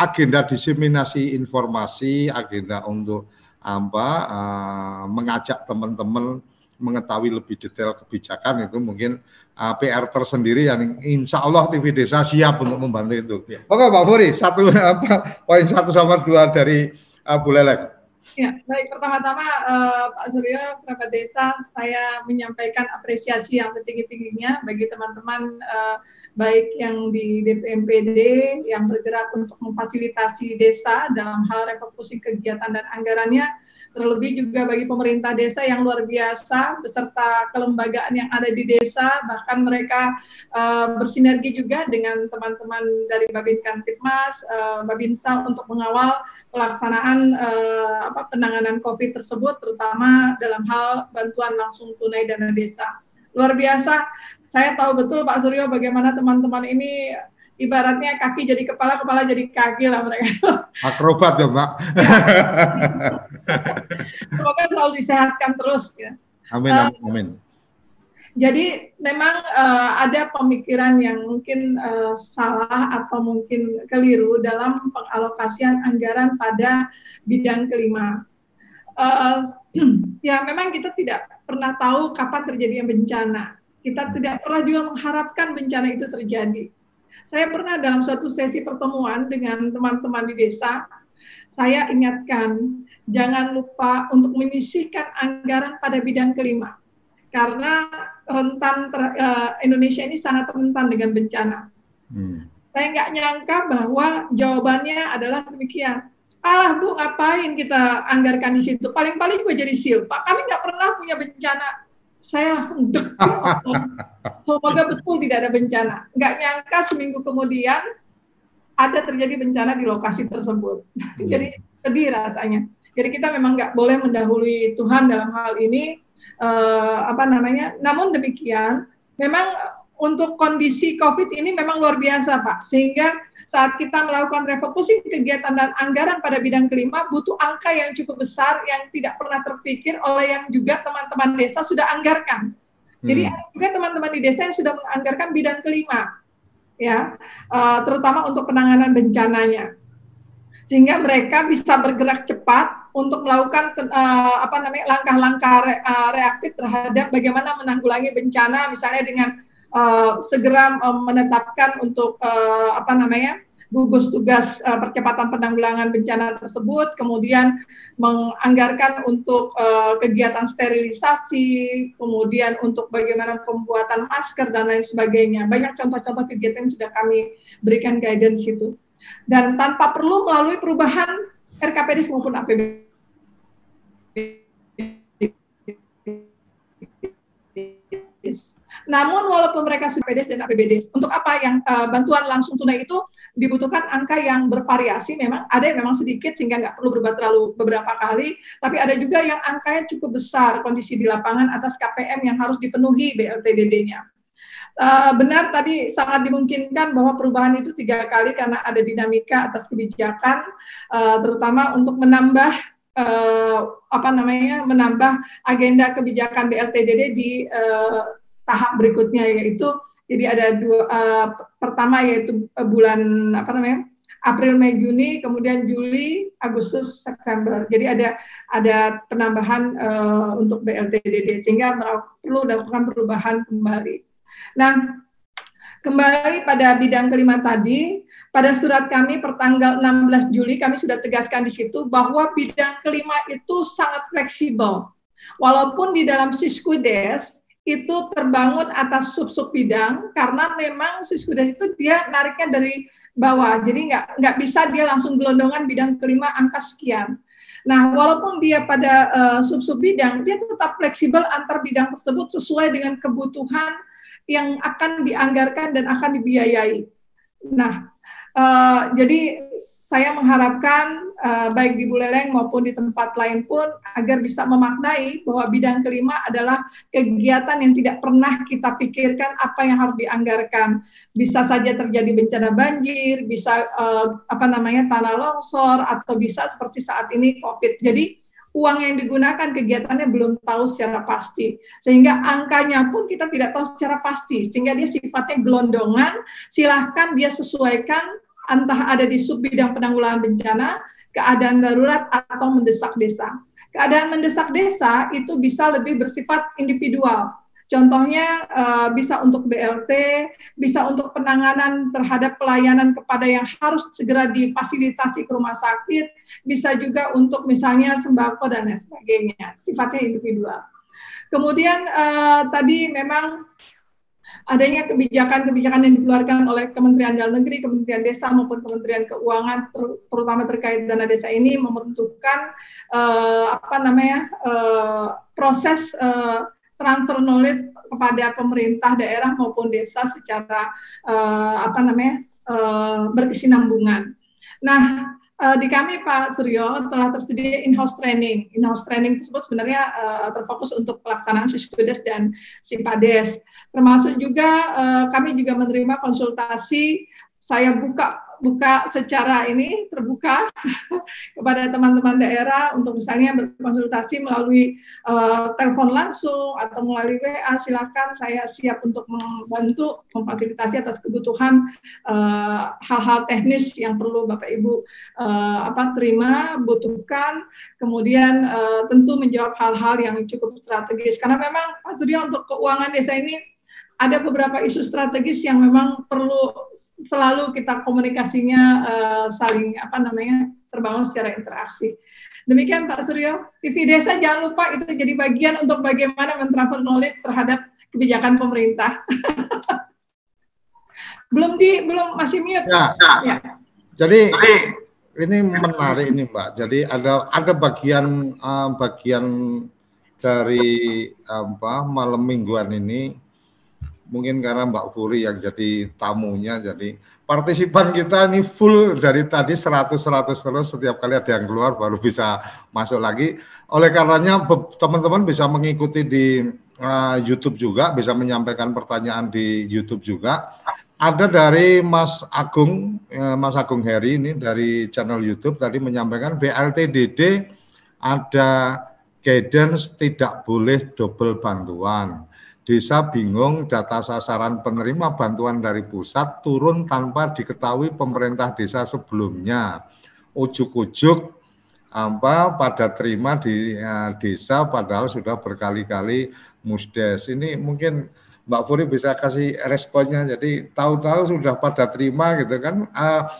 agenda diseminasi informasi, agenda untuk apa uh, mengajak teman-teman mengetahui lebih detail kebijakan itu mungkin uh, PR tersendiri yang insya Allah TV Desa siap untuk membantu itu. Ya. Oke Pak Furi, satu apa poin satu sama dua dari uh, Bu Lelek. Ya, baik. Pertama-tama uh, Pak Suryo, kerabat desa, saya menyampaikan apresiasi yang setinggi-tingginya bagi teman-teman uh, baik yang di DPMPD yang bergerak untuk memfasilitasi desa dalam hal refocusing kegiatan dan anggarannya terlebih juga bagi pemerintah desa yang luar biasa beserta kelembagaan yang ada di desa bahkan mereka uh, bersinergi juga dengan teman-teman dari Babin Kantipmas, uh, Babinsa untuk mengawal pelaksanaan uh, apa penanganan Covid tersebut terutama dalam hal bantuan langsung tunai dana desa. Luar biasa. Saya tahu betul Pak Suryo bagaimana teman-teman ini ibaratnya kaki jadi kepala, kepala jadi kaki lah mereka. Akrobat ya Mbak. Semoga selalu disehatkan terus ya. Amin, uh, amin. Jadi memang uh, ada pemikiran yang mungkin uh, salah atau mungkin keliru dalam pengalokasian anggaran pada bidang kelima. Uh, ya memang kita tidak pernah tahu kapan terjadinya bencana. Kita tidak pernah juga mengharapkan bencana itu terjadi saya pernah dalam suatu sesi pertemuan dengan teman-teman di desa, saya ingatkan jangan lupa untuk menyisihkan anggaran pada bidang kelima. Karena rentan ter, uh, Indonesia ini sangat rentan dengan bencana. Hmm. Saya nggak nyangka bahwa jawabannya adalah demikian. Alah Bu, ngapain kita anggarkan di situ? Paling-paling juga jadi silpa. Kami nggak pernah punya bencana saya langsung dek. Semoga betul tidak ada bencana. Nggak nyangka seminggu kemudian ada terjadi bencana di lokasi tersebut. Hmm. Jadi sedih rasanya. Jadi kita memang nggak boleh mendahului Tuhan dalam hal ini. Uh, apa namanya? Namun demikian, memang untuk kondisi COVID ini memang luar biasa, Pak. Sehingga saat kita melakukan refocusing kegiatan dan anggaran pada bidang kelima, butuh angka yang cukup besar yang tidak pernah terpikir oleh yang juga teman-teman desa sudah anggarkan. Hmm. Jadi ada juga teman-teman di desa yang sudah menganggarkan bidang kelima, ya, uh, terutama untuk penanganan bencananya, sehingga mereka bisa bergerak cepat untuk melakukan uh, apa namanya langkah-langkah re, uh, reaktif terhadap bagaimana menanggulangi bencana, misalnya dengan uh, segera uh, menetapkan untuk uh, apa namanya gugus tugas uh, percepatan penanggulangan bencana tersebut, kemudian menganggarkan untuk uh, kegiatan sterilisasi, kemudian untuk bagaimana pembuatan masker dan lain sebagainya. Banyak contoh-contoh kegiatan yang sudah kami berikan guidance itu. Dan tanpa perlu melalui perubahan RKPD maupun APBD namun walaupun mereka sudah dan APBD, untuk apa yang uh, bantuan langsung tunai itu dibutuhkan angka yang bervariasi memang ada yang memang sedikit sehingga nggak perlu berubah terlalu beberapa kali, tapi ada juga yang angkanya cukup besar kondisi di lapangan atas KPM yang harus dipenuhi BLTDD-nya. Uh, eh, benar tadi sangat dimungkinkan bahwa perubahan itu tiga kali karena ada dinamika atas kebijakan, uh, terutama untuk menambah uh, apa namanya menambah agenda kebijakan BLTDD di uh, tahap berikutnya yaitu jadi ada dua uh, pertama yaitu uh, bulan apa namanya April Mei Juni kemudian Juli Agustus September jadi ada ada penambahan uh, untuk BLTDD sehingga perlu dilakukan perubahan kembali. Nah kembali pada bidang kelima tadi pada surat kami pertanggal 16 Juli kami sudah tegaskan di situ bahwa bidang kelima itu sangat fleksibel. Walaupun di dalam Siskudes itu terbangun atas sub-sub bidang karena memang Siskudes itu dia nariknya dari bawah. Jadi nggak nggak bisa dia langsung gelondongan bidang kelima angka sekian. Nah, walaupun dia pada uh, sub-sub bidang, dia tetap fleksibel antar bidang tersebut sesuai dengan kebutuhan yang akan dianggarkan dan akan dibiayai. Nah, Uh, jadi saya mengharapkan uh, baik di Buleleng maupun di tempat lain pun agar bisa memaknai bahwa bidang kelima adalah kegiatan yang tidak pernah kita pikirkan apa yang harus dianggarkan. Bisa saja terjadi bencana banjir, bisa uh, apa namanya tanah longsor atau bisa seperti saat ini COVID. Jadi uang yang digunakan kegiatannya belum tahu secara pasti. Sehingga angkanya pun kita tidak tahu secara pasti. Sehingga dia sifatnya gelondongan, silahkan dia sesuaikan entah ada di sub bidang penanggulangan bencana, keadaan darurat atau mendesak desa. Keadaan mendesak desa itu bisa lebih bersifat individual. Contohnya uh, bisa untuk BLT, bisa untuk penanganan terhadap pelayanan kepada yang harus segera difasilitasi ke rumah sakit, bisa juga untuk misalnya sembako dan lain sebagainya. Sifatnya individual. Kemudian uh, tadi memang adanya kebijakan-kebijakan yang dikeluarkan oleh Kementerian Dalam Negeri, Kementerian Desa maupun Kementerian Keuangan, ter, terutama terkait dana desa ini membentukkan uh, apa namanya uh, proses uh, transfer knowledge kepada pemerintah daerah maupun desa secara uh, apa namanya uh, berkesinambungan. Nah, uh, di kami Pak Suryo telah tersedia in-house training. In-house training tersebut sebenarnya uh, terfokus untuk pelaksanaan Siskudes dan Simpades. Termasuk juga uh, kami juga menerima konsultasi saya buka buka secara ini terbuka kepada teman-teman daerah untuk misalnya berkonsultasi melalui uh, telepon langsung atau melalui WA silakan saya siap untuk membantu memfasilitasi atas kebutuhan eh, hal-hal uh, teknis yang perlu Bapak Ibu uh, apa terima butuhkan. Kemudian uh, tentu menjawab hal-hal yang cukup strategis. Karena memang Pak Surya untuk keuangan desa ini ada beberapa isu strategis yang memang perlu selalu kita komunikasinya uh, saling apa namanya terbangun secara interaksi. Demikian Pak Suryo, TV Desa jangan lupa itu jadi bagian untuk bagaimana mentransfer knowledge terhadap kebijakan pemerintah. belum di belum masih mute. Ya. ya. Jadi ini menarik ini Mbak. Jadi ada ada bagian uh, bagian dari apa malam mingguan ini mungkin karena Mbak Furi yang jadi tamunya jadi partisipan kita ini full dari tadi 100 100 terus setiap kali ada yang keluar baru bisa masuk lagi. Oleh karenanya teman-teman bisa mengikuti di uh, YouTube juga bisa menyampaikan pertanyaan di YouTube juga. Ada dari Mas Agung uh, Mas Agung Heri ini dari channel YouTube tadi menyampaikan BLTDD ada guidance tidak boleh double bantuan desa bingung data sasaran penerima bantuan dari pusat turun tanpa diketahui pemerintah desa sebelumnya. Ujuk-ujuk apa pada terima di ya, desa padahal sudah berkali-kali musdes. Ini mungkin Mbak Furi bisa kasih responnya. Jadi tahu-tahu sudah pada terima gitu kan. Uh,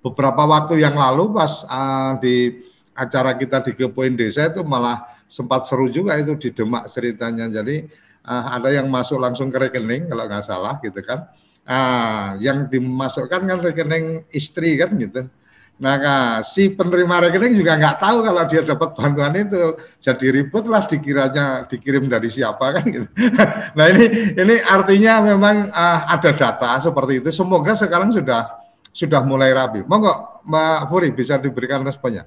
beberapa waktu yang lalu pas uh, di acara kita di Kepoin Desa itu malah sempat seru juga itu di Demak ceritanya. Jadi uh, ada yang masuk langsung ke rekening kalau nggak salah gitu kan. Uh, yang dimasukkan kan rekening istri kan gitu. Nah, si penerima rekening juga nggak tahu kalau dia dapat bantuan itu. Jadi ribut lah dikiranya dikirim dari siapa kan gitu. nah ini ini artinya memang uh, ada data seperti itu. Semoga sekarang sudah sudah mulai rapi. Monggo Mbak Furi bisa diberikan responnya.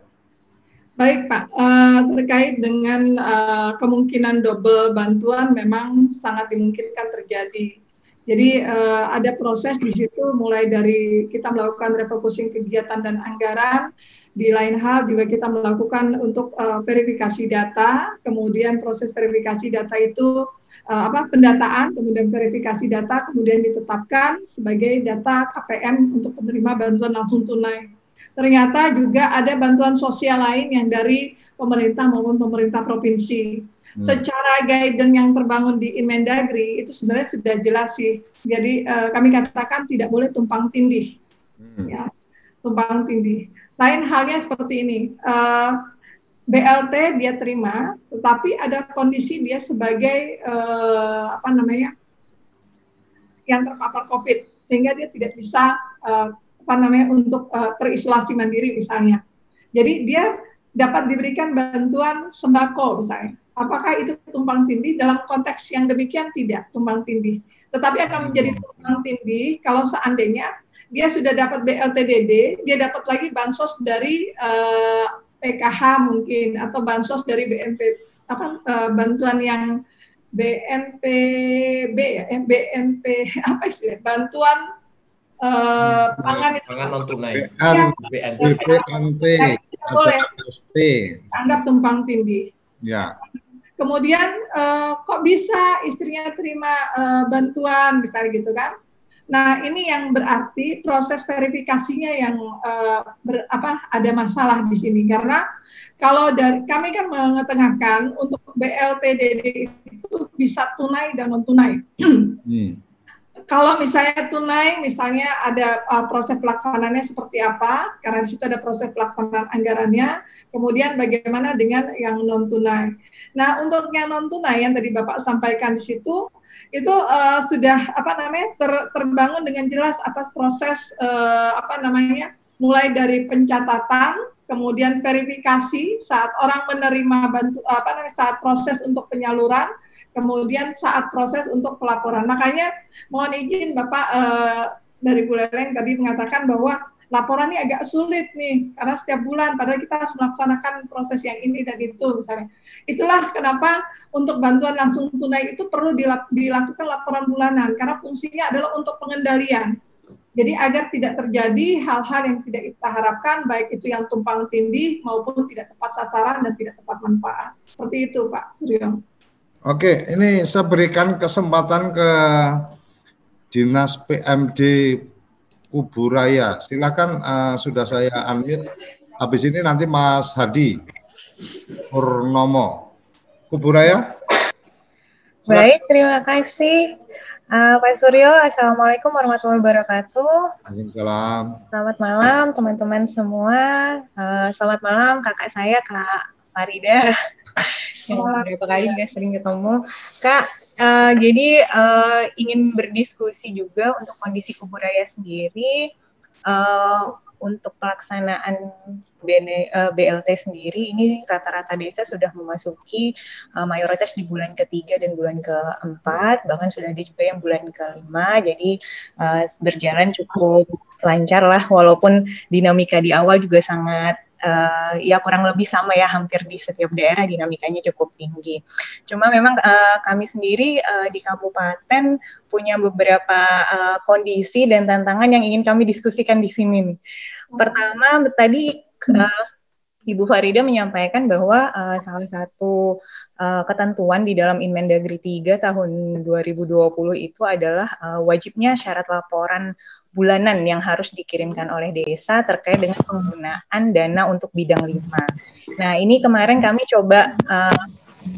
Baik Pak, uh, terkait dengan uh, kemungkinan double bantuan memang sangat dimungkinkan terjadi. Jadi uh, ada proses di situ mulai dari kita melakukan refocusing kegiatan dan anggaran, di lain hal juga kita melakukan untuk verifikasi data, kemudian proses verifikasi data itu apa pendataan, kemudian verifikasi data, kemudian ditetapkan sebagai data KPM untuk penerima bantuan langsung tunai ternyata juga ada bantuan sosial lain yang dari pemerintah maupun pemerintah provinsi. Hmm. Secara guidance yang terbangun di Inmendagri itu sebenarnya sudah jelas sih. Jadi uh, kami katakan tidak boleh tumpang tindih, hmm. ya, tumpang tindih. Lain halnya seperti ini. Eh, BLT dia terima, tetapi ada kondisi dia sebagai uh, apa namanya yang terpapar COVID, sehingga dia tidak bisa uh, apa namanya untuk uh, terisolasi mandiri misalnya. Jadi dia dapat diberikan bantuan sembako misalnya. Apakah itu tumpang tindih dalam konteks yang demikian tidak tumpang tindih. Tetapi akan menjadi tumpang tindih kalau seandainya dia sudah dapat BLTDD, dia dapat lagi bansos dari uh, eh, PKH mungkin atau bansos dari BNP apa uh, bantuan yang BNPB ya, BNP apa istilah bantuan uh, pangan itu. Pangan non tunai BNP boleh. Anggap tumpang tindih. Ya. Kemudian uh, kok bisa istrinya terima uh, bantuan misalnya gitu kan? Nah, ini yang berarti proses verifikasinya yang uh, ber, apa ada masalah di sini. Karena kalau dari kami kan mengetengahkan untuk BLTDD itu bisa tunai dan non tunai. Hmm kalau misalnya tunai, misalnya ada uh, proses pelaksanaannya seperti apa, karena di situ ada proses pelaksanaan anggarannya, kemudian bagaimana dengan yang non tunai. Nah, untuk yang non tunai yang tadi Bapak sampaikan di situ, itu uh, sudah apa namanya ter, terbangun dengan jelas atas proses uh, apa namanya, mulai dari pencatatan, kemudian verifikasi saat orang menerima bantu apa namanya saat proses untuk penyaluran kemudian saat proses untuk pelaporan. Makanya mohon izin Bapak eh, dari Buleleng tadi mengatakan bahwa laporan ini agak sulit nih karena setiap bulan padahal kita harus melaksanakan proses yang ini dan itu misalnya. Itulah kenapa untuk bantuan langsung tunai itu perlu dilakukan laporan bulanan karena fungsinya adalah untuk pengendalian. Jadi agar tidak terjadi hal-hal yang tidak kita harapkan baik itu yang tumpang tindih maupun tidak tepat sasaran dan tidak tepat manfaat. Seperti itu Pak Suryo. Oke, ini saya berikan kesempatan ke Dinas PMD Kuburaya. Silakan uh, sudah saya unmute. Habis ini nanti Mas Hadi Purnomo. Kuburaya. Baik, terima kasih. Uh, Pak Suryo, Assalamualaikum warahmatullahi wabarakatuh. Waalaikumsalam. Selamat malam teman-teman semua. Uh, selamat malam kakak saya Kak Farida yang beberapa kali udah sering ketemu. Kak, uh, jadi uh, ingin berdiskusi juga untuk kondisi Kuburaya sendiri. Uh, untuk pelaksanaan BN, uh, BLT sendiri ini rata-rata desa sudah memasuki uh, mayoritas di bulan ketiga dan bulan keempat bahkan sudah ada juga yang bulan kelima jadi uh, berjalan cukup lancar lah walaupun dinamika di awal juga sangat uh, ya kurang lebih sama ya hampir di setiap daerah dinamikanya cukup tinggi. Cuma memang uh, kami sendiri uh, di kabupaten punya beberapa uh, kondisi dan tantangan yang ingin kami diskusikan di sini. Pertama tadi uh, Ibu Farida menyampaikan bahwa uh, salah satu uh, ketentuan di dalam Inmendagri 3 tahun 2020 itu adalah uh, wajibnya syarat laporan bulanan yang harus dikirimkan oleh desa terkait dengan penggunaan dana untuk bidang lima. Nah, ini kemarin kami coba uh,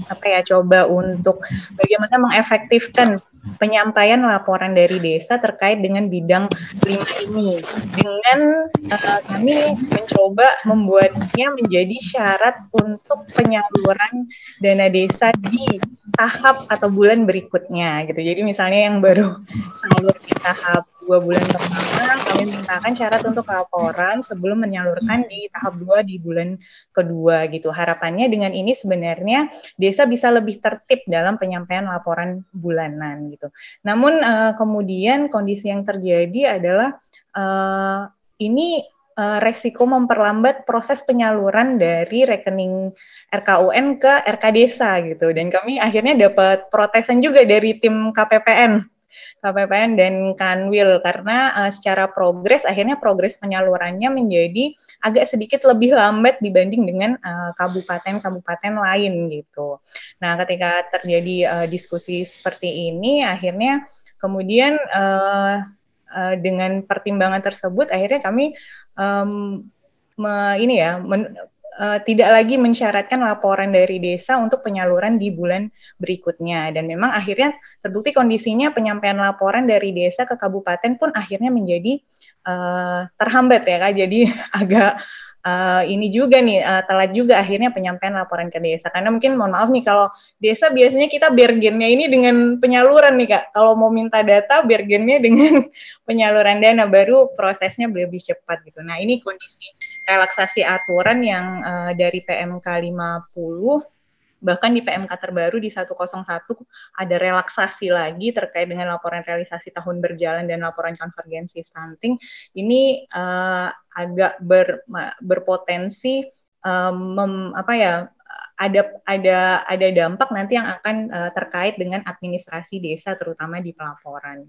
apa ya coba untuk bagaimana mengefektifkan penyampaian laporan dari desa terkait dengan bidang lima ini dengan uh, kami mencoba membuatnya menjadi syarat untuk penyaluran dana desa di tahap atau bulan berikutnya gitu. Jadi misalnya yang baru salur di tahap dua bulan pertama, kami mintakan syarat untuk laporan sebelum menyalurkan di tahap dua di bulan kedua gitu. Harapannya dengan ini sebenarnya desa bisa lebih tertib dalam penyampaian laporan bulanan gitu. Namun uh, kemudian kondisi yang terjadi adalah uh, ini uh, resiko memperlambat proses penyaluran dari rekening RKUN ke RK Desa gitu dan kami akhirnya dapat protesan juga dari tim KPPN KPPN dan Kanwil karena uh, secara progres akhirnya progres penyalurannya menjadi agak sedikit lebih lambat dibanding dengan kabupaten-kabupaten uh, lain gitu. Nah, ketika terjadi uh, diskusi seperti ini akhirnya kemudian uh, uh, dengan pertimbangan tersebut akhirnya kami um, me, ini ya men, uh, tidak lagi mensyaratkan laporan dari desa untuk penyaluran di bulan berikutnya. Dan memang akhirnya terbukti kondisinya penyampaian laporan dari desa ke kabupaten pun akhirnya menjadi uh, terhambat ya kak. Jadi agak uh, ini juga nih uh, telat juga akhirnya penyampaian laporan ke desa. Karena mungkin mohon maaf nih kalau desa biasanya kita bergennya ini dengan penyaluran nih kak. Kalau mau minta data bergennya dengan penyaluran dana baru prosesnya lebih cepat gitu. Nah ini kondisi relaksasi aturan yang uh, dari PMK 50 bahkan di PMK terbaru di 101 ada relaksasi lagi terkait dengan laporan realisasi tahun berjalan dan laporan konvergensi stunting ini uh, agak ber, berpotensi um, mem, apa ya ada ada ada dampak nanti yang akan uh, terkait dengan administrasi desa terutama di pelaporan.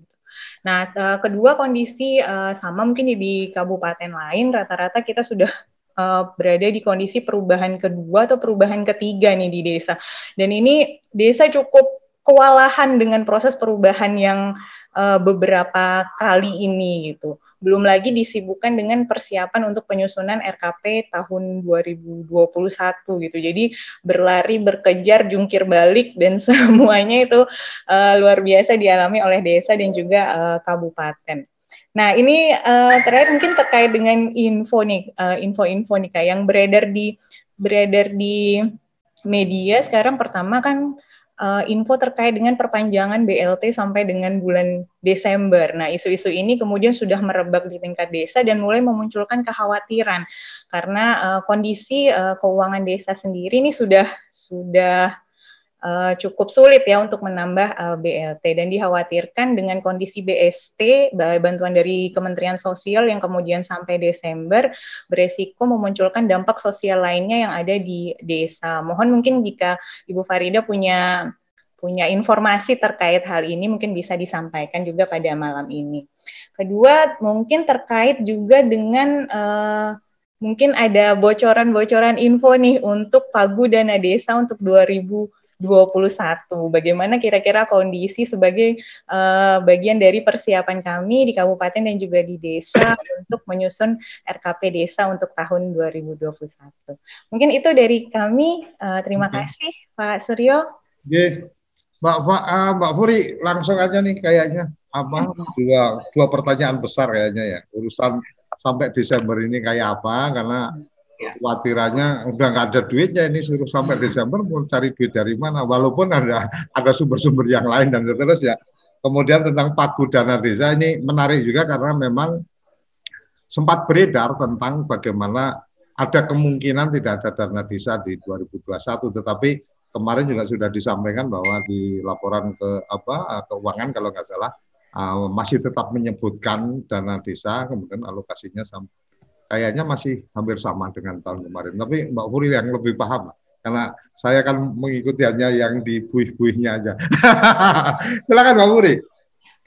Nah, uh, kedua kondisi uh, sama mungkin di kabupaten lain rata-rata kita sudah uh, berada di kondisi perubahan kedua atau perubahan ketiga nih di desa. Dan ini desa cukup kewalahan dengan proses perubahan yang uh, beberapa kali ini gitu. Belum lagi disibukkan dengan persiapan untuk penyusunan RKP tahun 2021 gitu. Jadi berlari, berkejar, jungkir balik dan semuanya itu uh, luar biasa dialami oleh desa dan juga uh, kabupaten. Nah, ini uh, terakhir mungkin terkait dengan info nih, uh, info-info nih kayak yang beredar di beredar di media sekarang pertama kan uh, info terkait dengan perpanjangan BLT sampai dengan bulan Desember. Nah, isu-isu ini kemudian sudah merebak di tingkat desa dan mulai memunculkan kekhawatiran karena uh, kondisi uh, keuangan desa sendiri ini sudah sudah uh, cukup sulit ya untuk menambah uh, eh, BLT dan dikhawatirkan dengan kondisi BST bantuan dari Kementerian Sosial yang kemudian sampai Desember beresiko memunculkan dampak sosial lainnya yang ada di desa. Mohon mungkin jika Ibu Farida punya punya informasi terkait hal ini mungkin bisa disampaikan juga pada malam ini. Kedua, mungkin terkait juga dengan uh, mungkin ada bocoran-bocoran info nih untuk pagu dana desa untuk 2000 2021. Bagaimana kira-kira kondisi sebagai uh, bagian dari persiapan kami di kabupaten dan juga di desa untuk menyusun RKP desa untuk tahun 2021. Mungkin itu dari kami. Uh, terima okay. kasih Pak Suryo. Oke. Mbak uh, Mbak Puri langsung aja nih kayaknya apa dua dua pertanyaan besar kayaknya ya urusan sampai Desember ini kayak apa karena. Khawatirannya udah nggak ada duitnya ini suruh sampai hmm. Desember mau cari duit dari mana? Walaupun ada ada sumber-sumber yang lain dan seterusnya. Kemudian tentang pagu dana desa ini menarik juga karena memang sempat beredar tentang bagaimana ada kemungkinan tidak ada dana desa di 2021 tetapi kemarin juga sudah disampaikan bahwa di laporan ke apa keuangan kalau nggak salah uh, masih tetap menyebutkan dana desa kemudian alokasinya sampai kayaknya masih hampir sama dengan tahun kemarin. Tapi Mbak Puri yang lebih paham karena saya kan mengikuti hanya yang di buih-buihnya aja. Silakan Mbak Puri.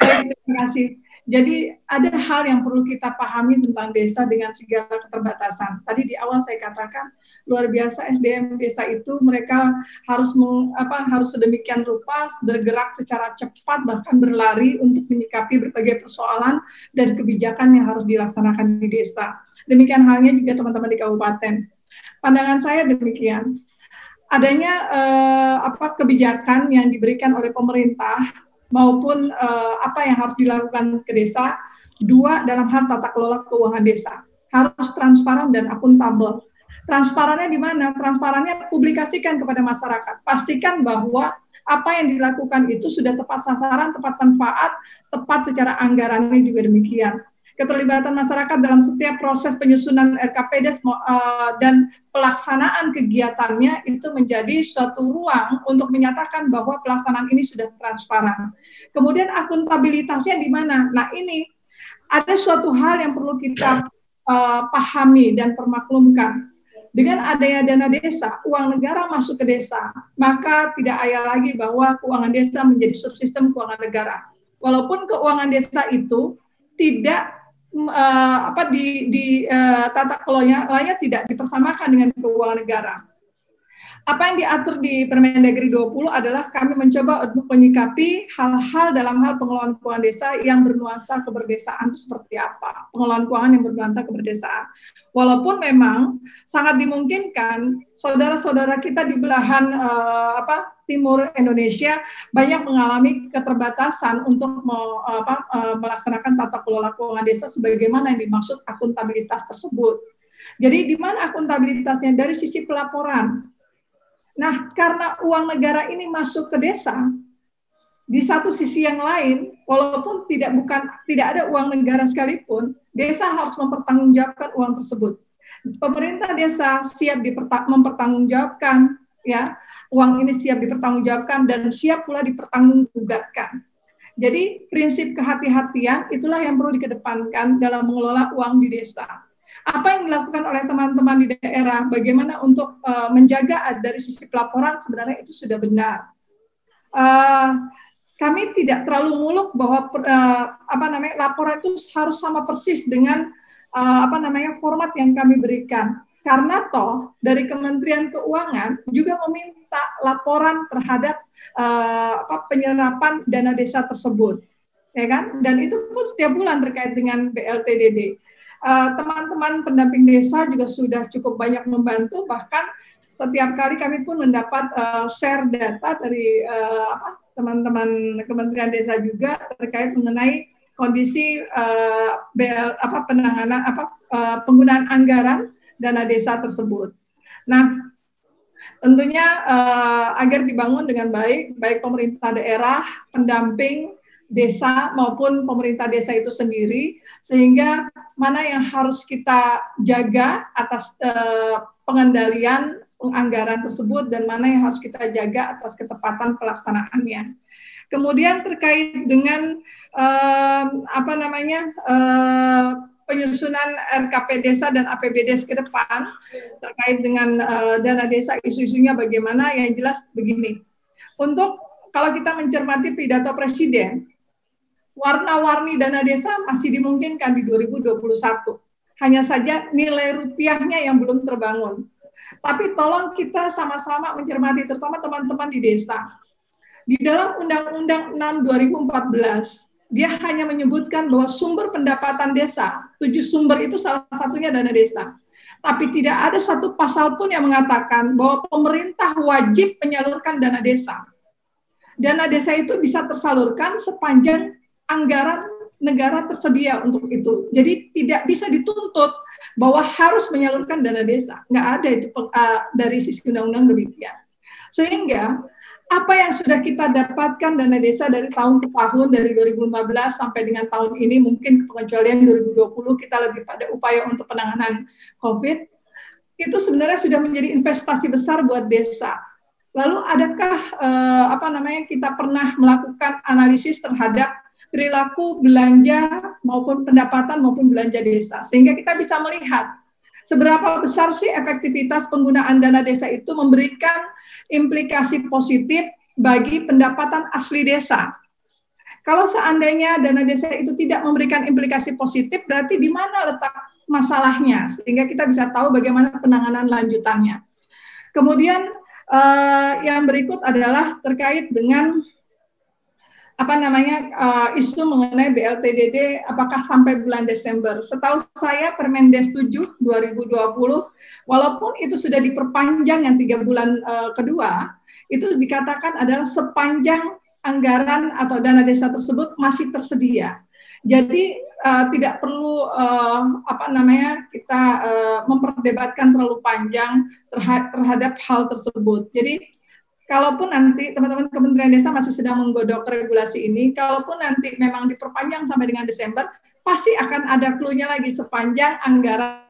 Terima kasih. Jadi ada hal yang perlu kita pahami tentang desa dengan segala keterbatasan. Tadi di awal saya katakan luar biasa SDM desa itu mereka harus meng, apa harus sedemikian rupa bergerak secara cepat bahkan berlari untuk menyikapi berbagai persoalan dan kebijakan yang harus dilaksanakan di desa. Demikian halnya juga teman-teman di kabupaten. Pandangan saya demikian. Adanya eh, apa kebijakan yang diberikan oleh pemerintah maupun uh, apa yang harus dilakukan ke desa. Dua, dalam hal tata kelola keuangan desa. Harus transparan dan akuntabel. Transparannya di mana? Transparannya publikasikan kepada masyarakat. Pastikan bahwa apa yang dilakukan itu sudah tepat sasaran, tepat manfaat, tepat secara anggarannya juga demikian keterlibatan masyarakat dalam setiap proses penyusunan RKPD eh, dan pelaksanaan kegiatannya itu menjadi suatu ruang untuk menyatakan bahwa pelaksanaan ini sudah transparan. Kemudian akuntabilitasnya di mana? Nah ini ada suatu hal yang perlu kita uh, pahami dan permaklumkan. Dengan adanya dana desa, uang negara masuk ke desa, maka tidak ayah lagi bahwa keuangan desa menjadi subsistem keuangan negara. Walaupun keuangan desa itu tidak uh, apa di, di uh, tata kelolanya tidak dipersamakan dengan keuangan negara. Apa yang diatur di Permendagri 20 adalah kami mencoba untuk menyikapi hal-hal dalam hal pengelolaan keuangan desa yang bernuansa keberdesaan itu seperti apa. Pengelolaan keuangan yang bernuansa keberdesaan. Walaupun memang sangat dimungkinkan saudara-saudara kita di belahan uh, apa timur Indonesia banyak mengalami keterbatasan untuk me, apa, uh, melaksanakan tata kelola keuangan desa sebagaimana yang dimaksud akuntabilitas tersebut. Jadi di mana akuntabilitasnya dari sisi pelaporan. Nah, karena uang negara ini masuk ke desa, di satu sisi yang lain, walaupun tidak bukan tidak ada uang negara sekalipun, desa harus mempertanggungjawabkan uang tersebut. Pemerintah desa siap mempertanggungjawabkan ya uang ini siap dipertanggungjawabkan dan siap pula dipertanggungjawabkan. Jadi prinsip kehati-hatian itulah yang perlu dikedepankan dalam mengelola uang di desa. Apa yang dilakukan oleh teman-teman di daerah, bagaimana untuk uh, menjaga dari sisi pelaporan sebenarnya itu sudah benar. Uh, kami tidak terlalu muluk bahwa uh, apa namanya laporan itu harus sama persis dengan uh, apa namanya format yang kami berikan. Karena toh dari Kementerian Keuangan juga meminta laporan terhadap uh, apa, penyerapan dana desa tersebut, ya kan? Dan itu pun setiap bulan terkait dengan BLTDD. Teman-teman uh, pendamping desa juga sudah cukup banyak membantu, bahkan setiap kali kami pun mendapat uh, share data dari uh, teman-teman Kementerian Desa juga terkait mengenai kondisi uh, BL apa penanganan apa uh, penggunaan anggaran dana desa tersebut. Nah, tentunya uh, agar dibangun dengan baik, baik pemerintah daerah, pendamping desa maupun pemerintah desa itu sendiri, sehingga mana yang harus kita jaga atas uh, pengendalian anggaran tersebut dan mana yang harus kita jaga atas ketepatan pelaksanaannya. Kemudian terkait dengan uh, apa namanya uh, penyusunan RKP desa dan APBD ke depan terkait dengan uh, dana desa isu-isunya bagaimana yang jelas begini. Untuk kalau kita mencermati pidato presiden, warna-warni dana desa masih dimungkinkan di 2021. Hanya saja nilai rupiahnya yang belum terbangun. Tapi tolong kita sama-sama mencermati, terutama teman-teman di desa. Di dalam Undang-Undang 6 2014, dia hanya menyebutkan bahwa sumber pendapatan desa, tujuh sumber itu salah satunya dana desa. Tapi tidak ada satu pasal pun yang mengatakan bahwa pemerintah wajib menyalurkan dana desa. Dana desa itu bisa tersalurkan sepanjang anggaran negara tersedia untuk itu. Jadi tidak bisa dituntut bahwa harus menyalurkan dana desa. Nggak ada itu uh, dari sisi undang-undang demikian. Sehingga apa yang sudah kita dapatkan dana desa dari tahun ke tahun dari 2015 sampai dengan tahun ini mungkin pengecualian 2020 kita lebih pada upaya untuk penanganan COVID itu sebenarnya sudah menjadi investasi besar buat desa. Lalu adakah eh, apa namanya kita pernah melakukan analisis terhadap perilaku belanja maupun pendapatan maupun belanja desa sehingga kita bisa melihat seberapa besar sih efektivitas penggunaan dana desa itu memberikan implikasi positif bagi pendapatan asli desa. Kalau seandainya dana desa itu tidak memberikan implikasi positif, berarti di mana letak masalahnya, sehingga kita bisa tahu bagaimana penanganan lanjutannya. Kemudian eh, yang berikut adalah terkait dengan apa namanya uh, isu mengenai BLTDD apakah sampai bulan Desember. Setahu saya Permendes 7 2020 walaupun itu sudah diperpanjang yang tiga bulan uh, kedua itu dikatakan adalah sepanjang anggaran atau dana desa tersebut masih tersedia. Jadi uh, tidak perlu uh, apa namanya kita uh, memperdebatkan terlalu panjang terhadap hal tersebut. Jadi kalaupun nanti teman-teman Kementerian Desa masih sedang menggodok regulasi ini, kalaupun nanti memang diperpanjang sampai dengan Desember, pasti akan ada clue-nya lagi sepanjang anggaran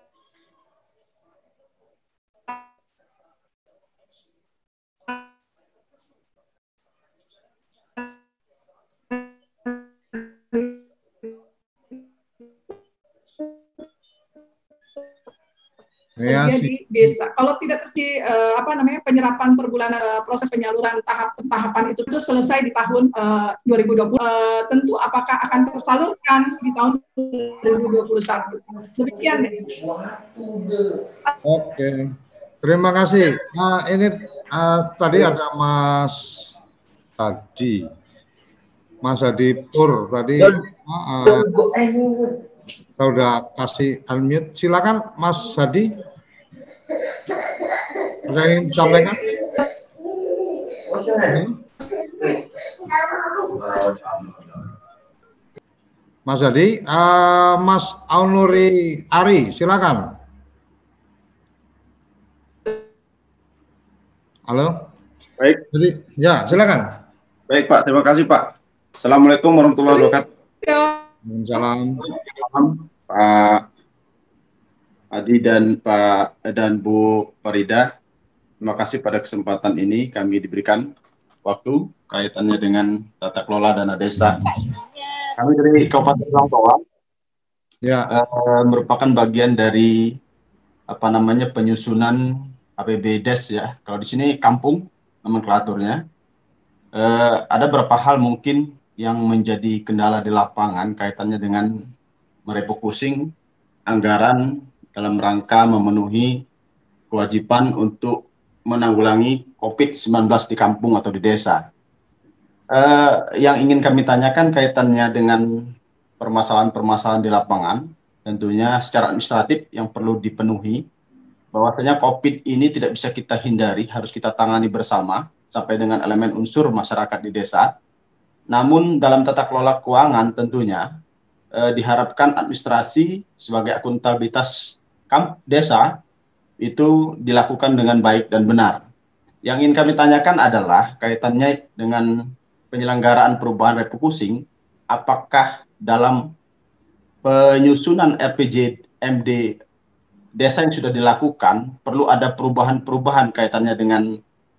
ya, di desa. Kalau tidak tersi uh, apa namanya penyerapan per bulan uh, proses penyaluran tahap tahapan itu itu selesai di tahun uh, 2020. Uh, tentu apakah akan tersalurkan di tahun 2021. Demikian. Oke. Terima kasih. Nah, ini uh, tadi ada Mas tadi Mas Adi Pur tadi uh, uh, saya udah kasih unmute. Silakan Mas Hadi. Ada yang disampaikan? Hmm? Mas Adi, uh, Mas Aunuri Ari, silakan. Halo. Baik. Jadi, ya, silakan. Baik Pak, terima kasih Pak. Assalamualaikum warahmatullahi wabarakatuh. Waalaikumsalam. Pak Adi dan Pak dan Bu Farida. Terima kasih pada kesempatan ini kami diberikan waktu kaitannya dengan tata kelola dana desa. Kami dari Kabupaten Langkawa ya. Uh, merupakan bagian dari apa namanya penyusunan APBDes ya. Kalau di sini kampung nomenklaturnya. Uh, ada beberapa hal mungkin yang menjadi kendala di lapangan kaitannya dengan merefocusing anggaran dalam rangka memenuhi kewajiban untuk menanggulangi COVID-19 di kampung atau di desa. Uh, yang ingin kami tanyakan kaitannya dengan permasalahan-permasalahan di lapangan, tentunya secara administratif yang perlu dipenuhi, bahwasanya COVID ini tidak bisa kita hindari, harus kita tangani bersama sampai dengan elemen unsur masyarakat di desa. Namun dalam tata kelola keuangan tentunya eh, diharapkan administrasi sebagai akuntabilitas kamp desa itu dilakukan dengan baik dan benar. Yang ingin kami tanyakan adalah kaitannya dengan penyelenggaraan perubahan refocusing, apakah dalam penyusunan RPG MD desa yang sudah dilakukan perlu ada perubahan-perubahan kaitannya dengan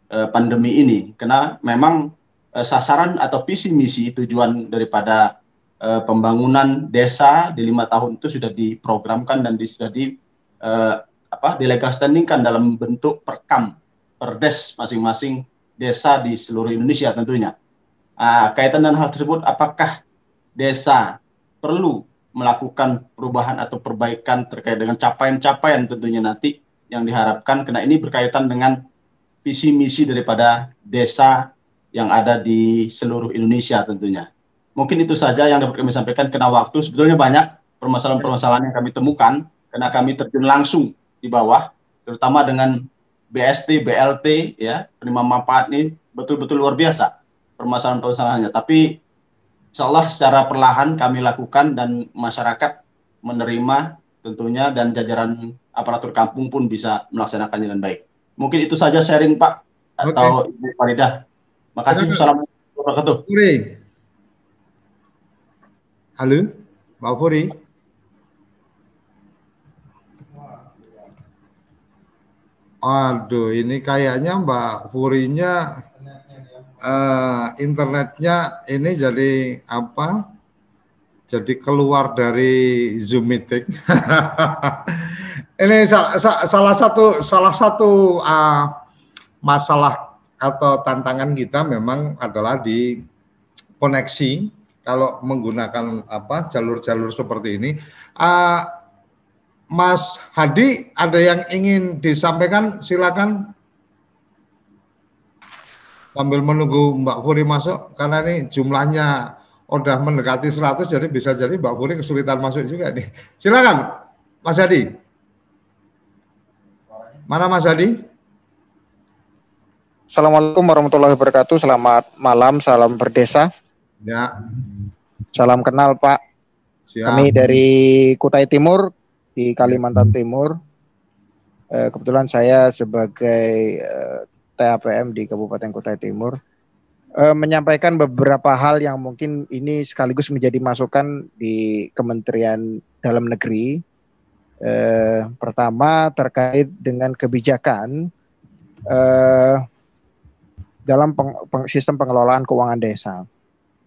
uh, pandemi ini karena memang uh, sasaran atau visi misi tujuan daripada uh, pembangunan desa di lima tahun itu sudah diprogramkan dan sudah di apa dilegal standingkan dalam bentuk perkam perdes masing-masing desa di seluruh Indonesia tentunya. Uh, kaitan dengan hal tersebut, apakah desa perlu melakukan perubahan atau perbaikan terkait dengan capaian-capaian tentunya nanti yang diharapkan karena ini berkaitan dengan visi misi daripada desa yang ada di seluruh Indonesia tentunya. Mungkin itu saja yang dapat kami sampaikan karena waktu sebetulnya banyak permasalahan-permasalahan yang kami temukan karena kami terjun langsung di bawah terutama dengan BST, BLT ya, penerima manfaat ini betul-betul luar biasa permasalahan-permasalahannya. Tapi insya Allah secara perlahan kami lakukan dan masyarakat menerima tentunya dan jajaran aparatur kampung pun bisa melaksanakannya dengan baik. Mungkin itu saja sharing Pak atau okay. Ibu Faridah. Makasih. Assalamualaikum warahmatullahi wabarakatuh. Halo, Mbak Puri. Aduh, ini kayaknya Mbak Purinya uh, internetnya ini jadi apa? Jadi keluar dari Zoom meeting. ini salah, salah satu salah satu uh, masalah atau tantangan kita memang adalah di koneksi kalau menggunakan apa jalur-jalur seperti ini. Uh, Mas Hadi, ada yang ingin disampaikan? Silakan sambil menunggu Mbak Furi masuk karena ini jumlahnya udah mendekati 100 jadi bisa jadi Mbak Furi kesulitan masuk juga nih. Silakan Mas Hadi. Mana Mas Hadi? Assalamualaikum warahmatullahi wabarakatuh. Selamat malam, salam berdesa. Ya. Salam kenal Pak. Siap. Kami dari Kutai Timur di Kalimantan Timur. Eh, kebetulan saya sebagai eh, TAPM di Kabupaten Kutai Timur uh, menyampaikan beberapa hal yang mungkin ini sekaligus menjadi masukan di Kementerian Dalam Negeri. Uh, pertama terkait dengan kebijakan uh, dalam peng, peng, sistem pengelolaan keuangan desa.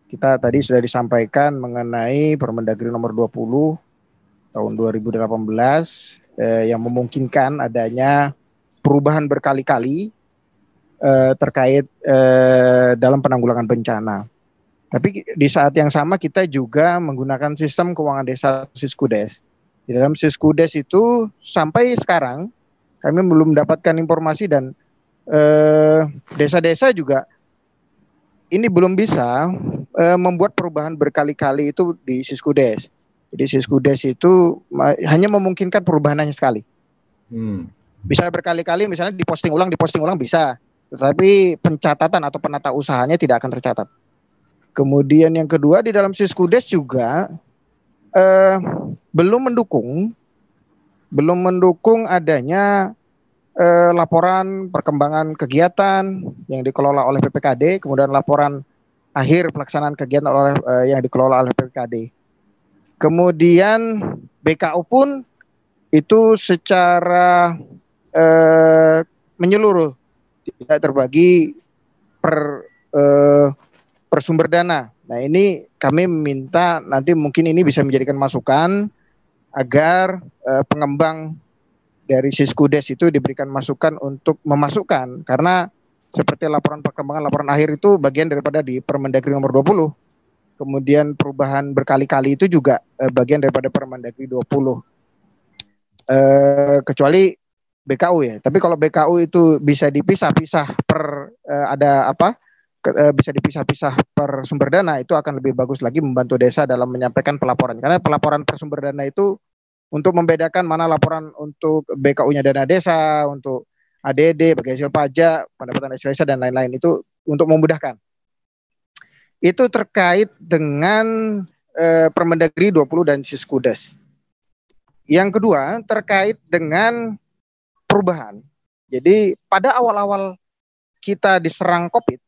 Kita tadi sudah disampaikan mengenai Permendagri nomor 20 tahun 2018 eh, yang memungkinkan adanya perubahan berkali-kali uh, terkait uh, dalam penanggulangan bencana. Tapi di saat yang sama kita juga menggunakan sistem keuangan desa Siskudes. Di dalam Siskudes itu sampai sekarang kami belum mendapatkan informasi dan eh, desa-desa uh, juga ini belum bisa uh, membuat perubahan berkali-kali itu di Siskudes. Jadi Siskudes itu hanya memungkinkan perubahan hanya sekali. Hmm. Bisa berkali-kali misalnya diposting ulang, diposting ulang bisa tetapi pencatatan atau penata usahanya tidak akan tercatat. Kemudian yang kedua di dalam Siskudes juga eh, belum mendukung belum mendukung adanya eh, laporan perkembangan kegiatan yang dikelola oleh PPKD, kemudian laporan akhir pelaksanaan kegiatan oleh eh, yang dikelola oleh PPKD. Kemudian BKU pun itu secara eh, menyeluruh. Tidak terbagi per eh, per sumber dana. Nah ini kami meminta nanti mungkin ini bisa menjadikan masukan agar eh, pengembang dari Siskudes itu diberikan masukan untuk memasukkan. Karena seperti laporan perkembangan laporan akhir itu bagian daripada di Permendagri nomor 20 kemudian perubahan berkali-kali itu juga eh, bagian daripada Permendagri 20. Eh, kecuali BKU ya. Tapi kalau BKU itu bisa dipisah-pisah per eh, ada apa? Ke, eh, bisa dipisah-pisah per sumber dana itu akan lebih bagus lagi membantu desa dalam menyampaikan pelaporan. Karena pelaporan per sumber dana itu untuk membedakan mana laporan untuk BKU-nya dana desa, untuk ADD, bagi hasil pajak, pendapatan desa dan lain-lain itu untuk memudahkan itu terkait dengan eh, Permendagri 20 dan Siskudes. Yang kedua terkait dengan perubahan. Jadi pada awal-awal kita diserang COVID,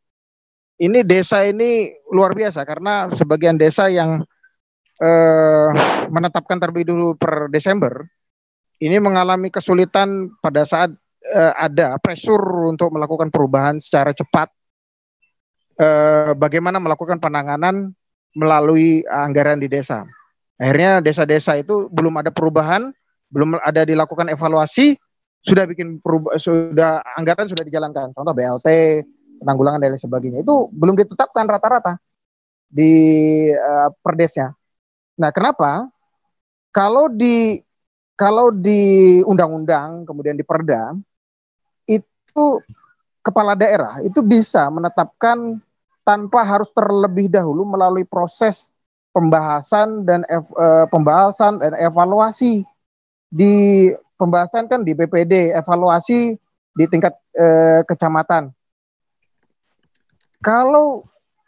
ini desa ini luar biasa karena sebagian desa yang eh, menetapkan terlebih dulu per Desember ini mengalami kesulitan pada saat eh, ada pressure untuk melakukan perubahan secara cepat eh, bagaimana melakukan penanganan melalui anggaran di desa. Akhirnya desa-desa itu belum ada perubahan, belum ada dilakukan evaluasi, sudah bikin perubah, sudah anggaran sudah dijalankan. Contoh BLT, penanggulangan dan lain sebagainya. Itu belum ditetapkan rata-rata di uh, perdesnya. Nah, kenapa? Kalau di kalau di undang-undang kemudian di perda itu kepala daerah itu bisa menetapkan tanpa harus terlebih dahulu melalui proses pembahasan dan ev, uh, pembahasan dan evaluasi. Di pembahasan kan di BPD, evaluasi di tingkat uh, kecamatan. Kalau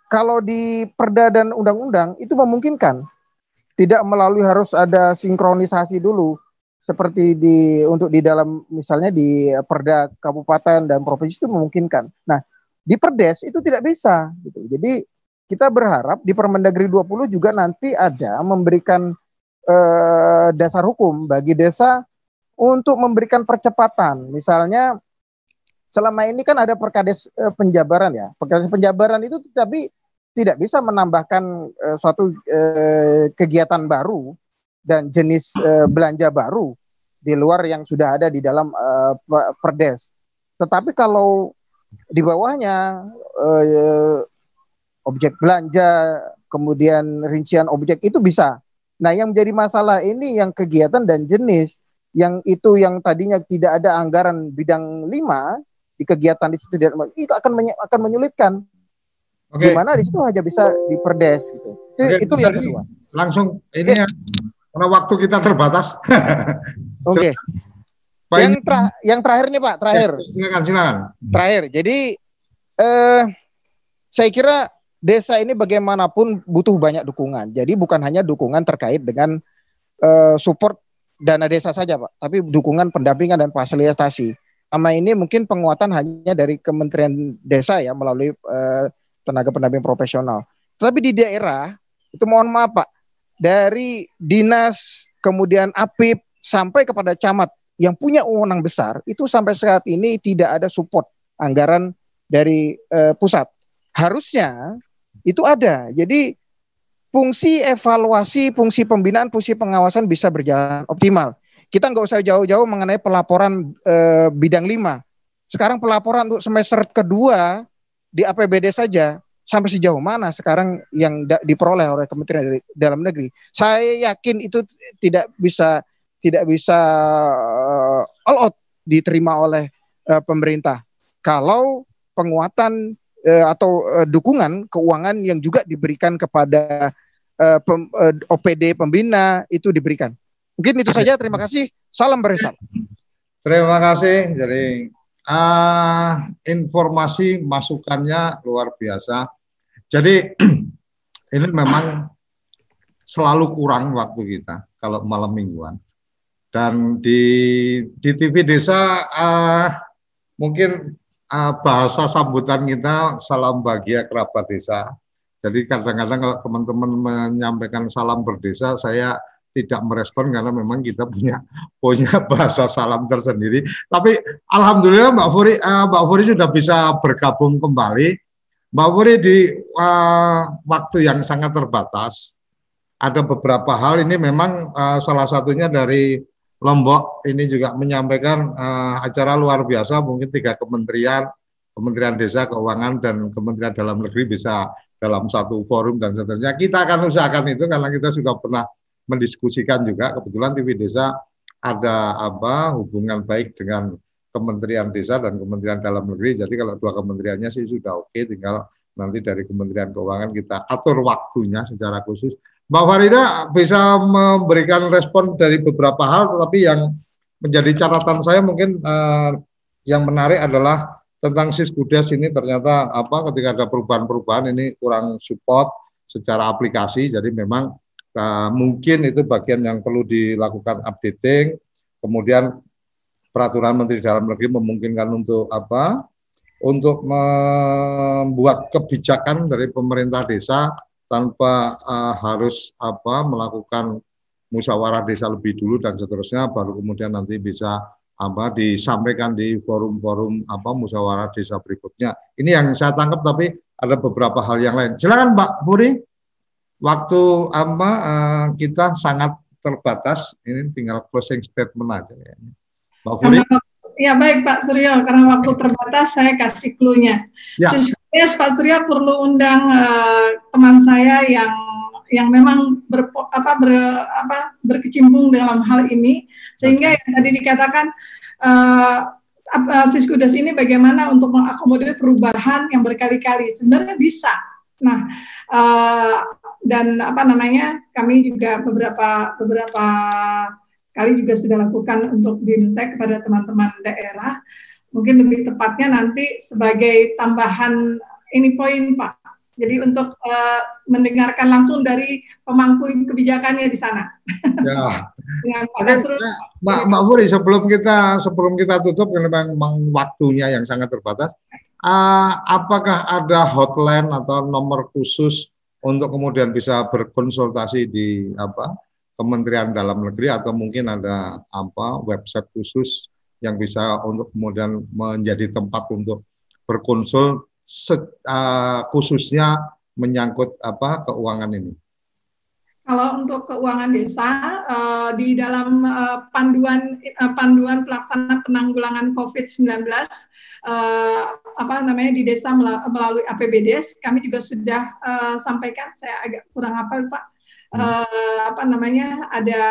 kalau di perda dan undang-undang itu memungkinkan. Tidak melalui harus ada sinkronisasi dulu seperti di untuk di dalam misalnya di perda kabupaten dan provinsi itu memungkinkan. Nah, di Perdes itu tidak bisa gitu. Jadi kita berharap di Permendagri 20 juga nanti ada memberikan eh, dasar hukum bagi desa untuk memberikan percepatan. Misalnya selama ini kan ada perkades eh, penjabaran ya. Perkades penjabaran itu tapi tidak bisa menambahkan eh, suatu eh, kegiatan baru dan jenis eh, belanja baru di luar yang sudah ada di dalam eh, perdes. Tetapi kalau di bawahnya eh, objek belanja, kemudian rincian objek itu bisa. Nah, yang menjadi masalah ini yang kegiatan dan jenis yang itu yang tadinya tidak ada anggaran bidang lima di kegiatan di situ itu akan menye, akan menyulitkan. Oke. Okay. Di mana di situ hanya bisa diperdes gitu. Itu, okay, itu yang kedua. Langsung ini ya karena waktu kita terbatas. Oke. Okay. Yang, tra yang terakhir nih Pak, terakhir. Ya, silakan, silakan. Terakhir. Jadi eh, saya kira desa ini bagaimanapun butuh banyak dukungan. Jadi bukan hanya dukungan terkait dengan eh, support dana desa saja Pak, tapi dukungan pendampingan dan fasilitasi. Sama ini mungkin penguatan hanya dari Kementerian Desa ya melalui eh, tenaga pendamping profesional. Tapi di daerah itu mohon maaf Pak, dari dinas kemudian APIP sampai kepada camat yang punya wewenang besar itu sampai saat ini tidak ada support anggaran dari uh, pusat. Harusnya itu ada. Jadi fungsi evaluasi, fungsi pembinaan, fungsi pengawasan bisa berjalan optimal. Kita nggak usah jauh-jauh mengenai pelaporan uh, bidang lima. Sekarang pelaporan untuk semester kedua di APBD saja sampai sejauh mana sekarang yang diperoleh oleh Kementerian Dalam Negeri. Saya yakin itu tidak bisa tidak bisa uh, all out diterima oleh uh, pemerintah. Kalau penguatan uh, atau uh, dukungan keuangan yang juga diberikan kepada uh, pem, uh, OPD pembina itu diberikan. Mungkin itu saja. Terima kasih. Salam beresap. Terima kasih. Jadi uh, informasi masukannya luar biasa. Jadi ini memang selalu kurang waktu kita kalau malam mingguan. Dan di di TV Desa uh, mungkin uh, bahasa sambutan kita salam bahagia kerabat desa. Jadi kadang-kadang kalau teman-teman menyampaikan salam berdesa, saya tidak merespon karena memang kita punya punya bahasa salam tersendiri. Tapi alhamdulillah Mbak Furi uh, Mbak Furi sudah bisa bergabung kembali. Mbak Furi di uh, waktu yang sangat terbatas. Ada beberapa hal ini memang uh, salah satunya dari Lombok ini juga menyampaikan uh, acara luar biasa mungkin tiga kementerian Kementerian Desa Keuangan dan Kementerian Dalam Negeri bisa dalam satu forum dan seterusnya kita akan usahakan itu karena kita sudah pernah mendiskusikan juga. Kebetulan TV Desa ada apa hubungan baik dengan Kementerian Desa dan Kementerian Dalam Negeri. Jadi kalau dua kementeriannya sih sudah oke tinggal nanti dari Kementerian Keuangan kita atur waktunya secara khusus. Mbak Farida bisa memberikan respon dari beberapa hal, tetapi yang menjadi catatan saya mungkin uh, yang menarik adalah tentang Siskudes ini ternyata apa ketika ada perubahan-perubahan ini kurang support secara aplikasi, jadi memang uh, mungkin itu bagian yang perlu dilakukan updating. Kemudian peraturan Menteri Dalam Negeri memungkinkan untuk apa? Untuk membuat kebijakan dari pemerintah desa tanpa uh, harus apa melakukan musyawarah desa lebih dulu dan seterusnya baru kemudian nanti bisa apa disampaikan di forum-forum apa musyawarah desa berikutnya. Ini yang saya tangkap tapi ada beberapa hal yang lain. Silakan Mbak Puri. Waktu apa uh, kita sangat terbatas. Ini tinggal closing statement aja ya. Mbak Puri. Ya baik Pak Suryo, karena waktu terbatas saya kasih clue-nya. Ya. Yes, Pak Surya perlu undang uh, teman saya yang yang memang ber, apa, ber, apa, berkecimpung dalam hal ini sehingga yang tadi dikatakan uh, Siskudas ini bagaimana untuk mengakomodir perubahan yang berkali-kali sebenarnya bisa. Nah uh, dan apa namanya kami juga beberapa beberapa kali juga sudah lakukan untuk bimtek kepada teman-teman daerah mungkin lebih tepatnya nanti sebagai tambahan ini poin Pak. Jadi untuk uh, mendengarkan langsung dari pemangku kebijakannya di sana. Ya. Dengan Pak Nasrul. Mbak, Mbak Furi, sebelum kita sebelum kita tutup, karena memang waktunya yang sangat terbatas, uh, apakah ada hotline atau nomor khusus untuk kemudian bisa berkonsultasi di apa Kementerian Dalam Negeri atau mungkin ada apa website khusus yang bisa untuk kemudian menjadi tempat untuk berkonsul uh, khususnya menyangkut apa keuangan ini? Kalau untuk keuangan desa uh, di dalam uh, panduan uh, panduan pelaksana penanggulangan COVID-19 uh, apa namanya di desa melalui APBDes kami juga sudah uh, sampaikan saya agak kurang hafal Pak uh, apa namanya ada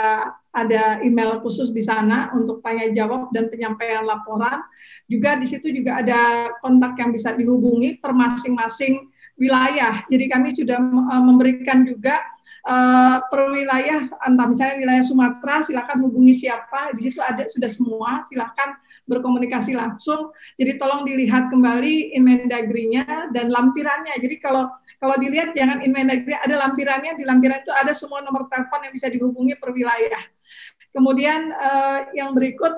ada email khusus di sana untuk tanya jawab dan penyampaian laporan. Juga di situ juga ada kontak yang bisa dihubungi per masing-masing wilayah. Jadi kami sudah eh, memberikan juga uh, per wilayah, entah misalnya wilayah Sumatera, silakan hubungi siapa. Di situ ada sudah semua, silakan berkomunikasi langsung. Jadi tolong dilihat kembali Inmendagri-nya dan lampirannya. Jadi kalau kalau dilihat jangan Inmendagri ada lampirannya, di lampiran itu ada semua nomor telepon yang bisa dihubungi per wilayah. Kemudian uh, yang berikut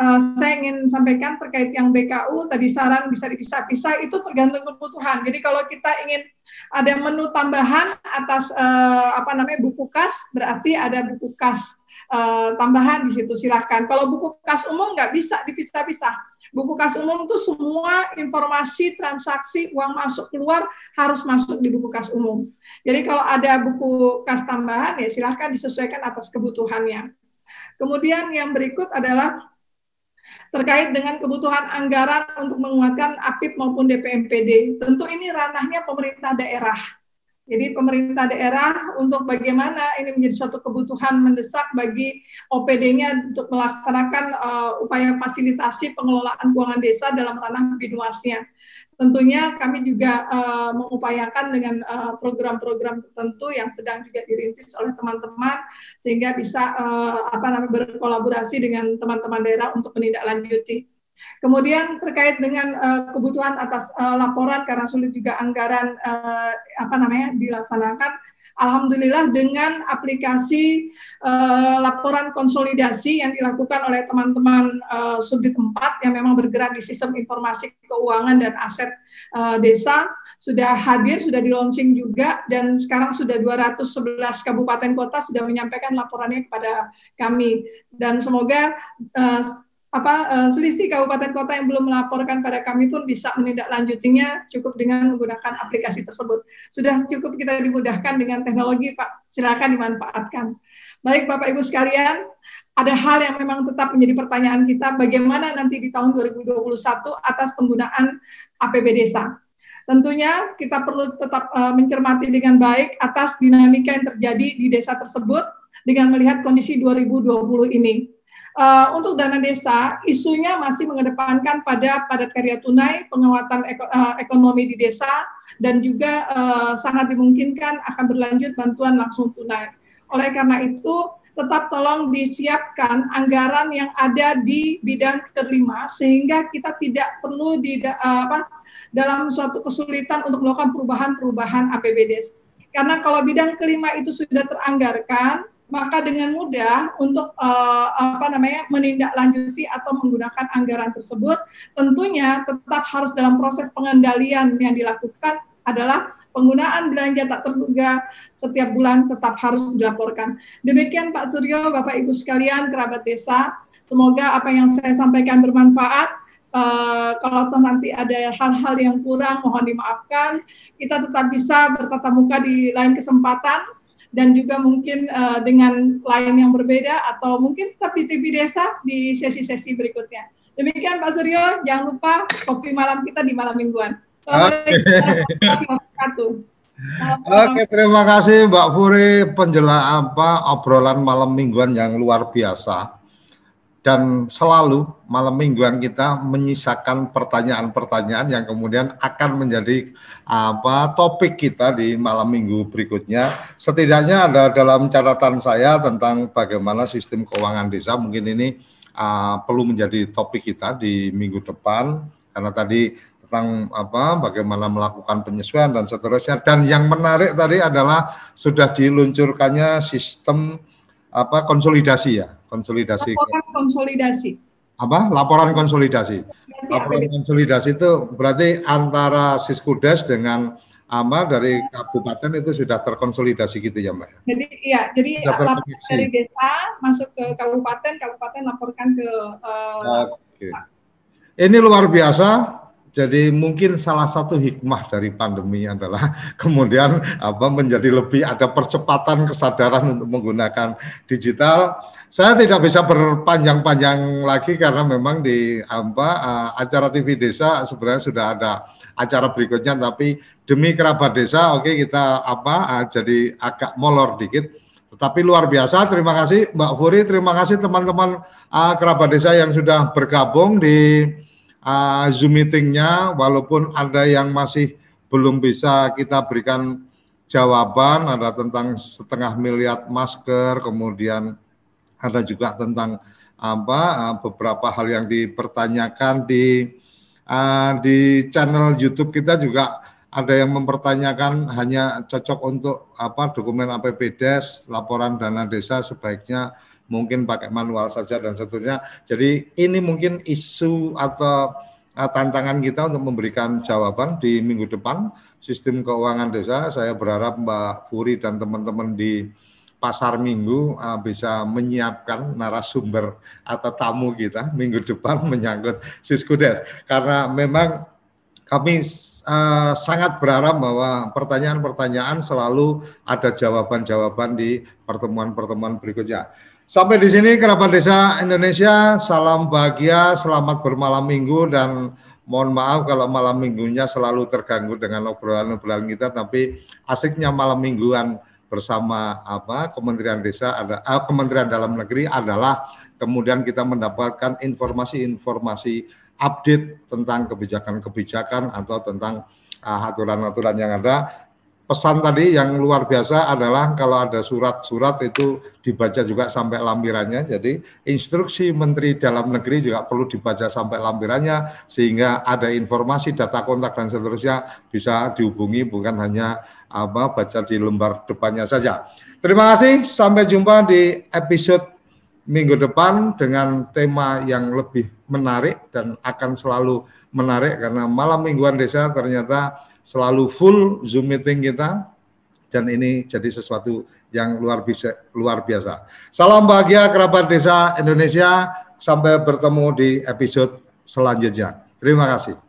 uh, saya ingin sampaikan terkait yang BKU tadi saran bisa dipisah-pisah itu tergantung kebutuhan. Jadi kalau kita ingin ada menu tambahan atas uh, apa namanya buku kas berarti ada buku kas uh, tambahan di situ silahkan. Kalau buku kas umum nggak bisa dipisah-pisah. Buku kas umum itu semua informasi transaksi uang masuk keluar harus masuk di buku kas umum. Jadi kalau ada buku kas tambahan ya silahkan disesuaikan atas kebutuhannya. Kemudian yang berikut adalah terkait dengan kebutuhan anggaran untuk menguatkan APIP maupun DPMPD. Tentu ini ranahnya pemerintah daerah. Jadi pemerintah daerah untuk bagaimana ini menjadi suatu kebutuhan mendesak bagi OPD-nya untuk melaksanakan uh, upaya fasilitasi pengelolaan keuangan desa dalam ranah binuasnya. Tentunya kami juga uh, mengupayakan dengan eh, program-program uh, tertentu yang sedang juga dirintis oleh teman-teman sehingga bisa uh, apa namanya berkolaborasi dengan teman-teman daerah untuk menindaklanjuti. Kemudian terkait dengan uh, kebutuhan atas uh, laporan karena sulit juga anggaran uh, apa namanya dilaksanakan. Alhamdulillah dengan aplikasi uh, laporan konsolidasi yang dilakukan oleh teman-teman uh, subdit 4 yang memang bergerak di sistem informasi keuangan dan aset uh, desa sudah hadir, sudah di launching juga dan sekarang sudah 211 kabupaten kota sudah menyampaikan laporannya kepada kami. Dan semoga uh, apa uh, selisih kabupaten kota yang belum melaporkan pada kami pun bisa menindaklanjutinya cukup dengan menggunakan aplikasi tersebut. Sudah cukup kita dimudahkan dengan teknologi, Pak. Silakan dimanfaatkan. Baik Bapak Ibu sekalian, ada hal yang memang tetap menjadi pertanyaan kita, bagaimana nanti di tahun 2021 atas penggunaan APB desa. Tentunya kita perlu tetap uh, mencermati dengan baik atas dinamika yang terjadi di desa tersebut dengan melihat kondisi 2020 ini uh, untuk dana desa, isunya masih mengedepankan pada padat karya tunai, penguatan eko, uh, ekonomi di desa, dan juga uh, sangat dimungkinkan akan berlanjut bantuan langsung tunai. Oleh karena itu, tetap tolong disiapkan anggaran yang ada di bidang kelima sehingga kita tidak perlu di apa dalam suatu kesulitan untuk melakukan perubahan-perubahan APBD. Karena kalau bidang kelima itu sudah teranggarkan, maka dengan mudah untuk uh, apa namanya menindaklanjuti atau menggunakan anggaran tersebut tentunya tetap harus dalam proses pengendalian yang dilakukan adalah penggunaan belanja tak terduga setiap bulan tetap harus dilaporkan. Demikian Pak Suryo, Bapak Ibu sekalian, kerabat desa, semoga apa yang saya sampaikan bermanfaat. Uh, kalau nanti ada hal-hal yang kurang, mohon dimaafkan. Kita tetap bisa bertatap muka di lain kesempatan dan juga mungkin uh, dengan lain yang berbeda atau mungkin tetap di TV Desa di sesi-sesi berikutnya. Demikian Pak Suryo, jangan lupa kopi malam kita di malam mingguan. Assalamualaikum Oke, terima kasih Mbak Furi penjelasan apa obrolan malam mingguan yang luar biasa dan selalu malam mingguan kita menyisakan pertanyaan-pertanyaan yang kemudian akan menjadi apa topik kita di malam minggu berikutnya. Setidaknya ada dalam catatan saya tentang bagaimana sistem keuangan desa mungkin ini uh, perlu menjadi topik kita di minggu depan karena tadi tentang apa bagaimana melakukan penyesuaian dan seterusnya dan yang menarik tadi adalah sudah diluncurkannya sistem apa konsolidasi ya? Konsolidasi. Laporan konsolidasi. Apa? Laporan konsolidasi. Laporan konsolidasi itu berarti antara Siskudes dengan ama dari kabupaten itu sudah terkonsolidasi gitu ya mbak? Jadi iya jadi laporan dari desa masuk ke kabupaten kabupaten laporkan ke uh, Oke. ini luar biasa jadi mungkin salah satu hikmah dari pandemi adalah kemudian apa menjadi lebih ada percepatan kesadaran untuk menggunakan digital. Saya tidak bisa berpanjang-panjang lagi karena memang di apa uh, acara TV Desa sebenarnya sudah ada acara berikutnya tapi demi kerabat desa oke okay, kita apa uh, jadi agak molor dikit. Tetapi luar biasa, terima kasih Mbak Furi, terima kasih teman-teman uh, kerabat desa yang sudah bergabung di uh, Zoom meetingnya, walaupun ada yang masih belum bisa kita berikan jawaban, ada tentang setengah miliar masker, kemudian ada juga tentang apa uh, beberapa hal yang dipertanyakan di uh, di channel YouTube kita juga ada yang mempertanyakan hanya cocok untuk apa dokumen APBDes, laporan dana desa sebaiknya mungkin pakai manual saja dan seterusnya. Jadi ini mungkin isu atau uh, tantangan kita untuk memberikan jawaban di minggu depan sistem keuangan desa. Saya berharap Mbak Puri dan teman-teman di pasar minggu uh, bisa menyiapkan narasumber atau tamu kita minggu depan menyangkut Siskudes karena memang kami uh, sangat berharap bahwa pertanyaan-pertanyaan selalu ada jawaban-jawaban di pertemuan-pertemuan berikutnya. Sampai di sini kerabat desa Indonesia, salam bahagia, selamat bermalam minggu dan mohon maaf kalau malam minggunya selalu terganggu dengan obrolan-obrolan kita, tapi asiknya malam mingguan bersama apa Kementerian Desa ada eh, Kementerian Dalam Negeri adalah kemudian kita mendapatkan informasi-informasi update tentang kebijakan-kebijakan atau tentang aturan-aturan uh, yang ada pesan tadi yang luar biasa adalah kalau ada surat-surat itu dibaca juga sampai lampirannya. Jadi instruksi Menteri Dalam Negeri juga perlu dibaca sampai lampirannya sehingga ada informasi data kontak dan seterusnya bisa dihubungi bukan hanya apa baca di lembar depannya saja. Terima kasih, sampai jumpa di episode minggu depan dengan tema yang lebih menarik dan akan selalu menarik karena malam mingguan desa ternyata selalu full Zoom meeting kita dan ini jadi sesuatu yang luar biasa luar biasa. Salam bahagia kerabat desa Indonesia sampai bertemu di episode selanjutnya. Terima kasih.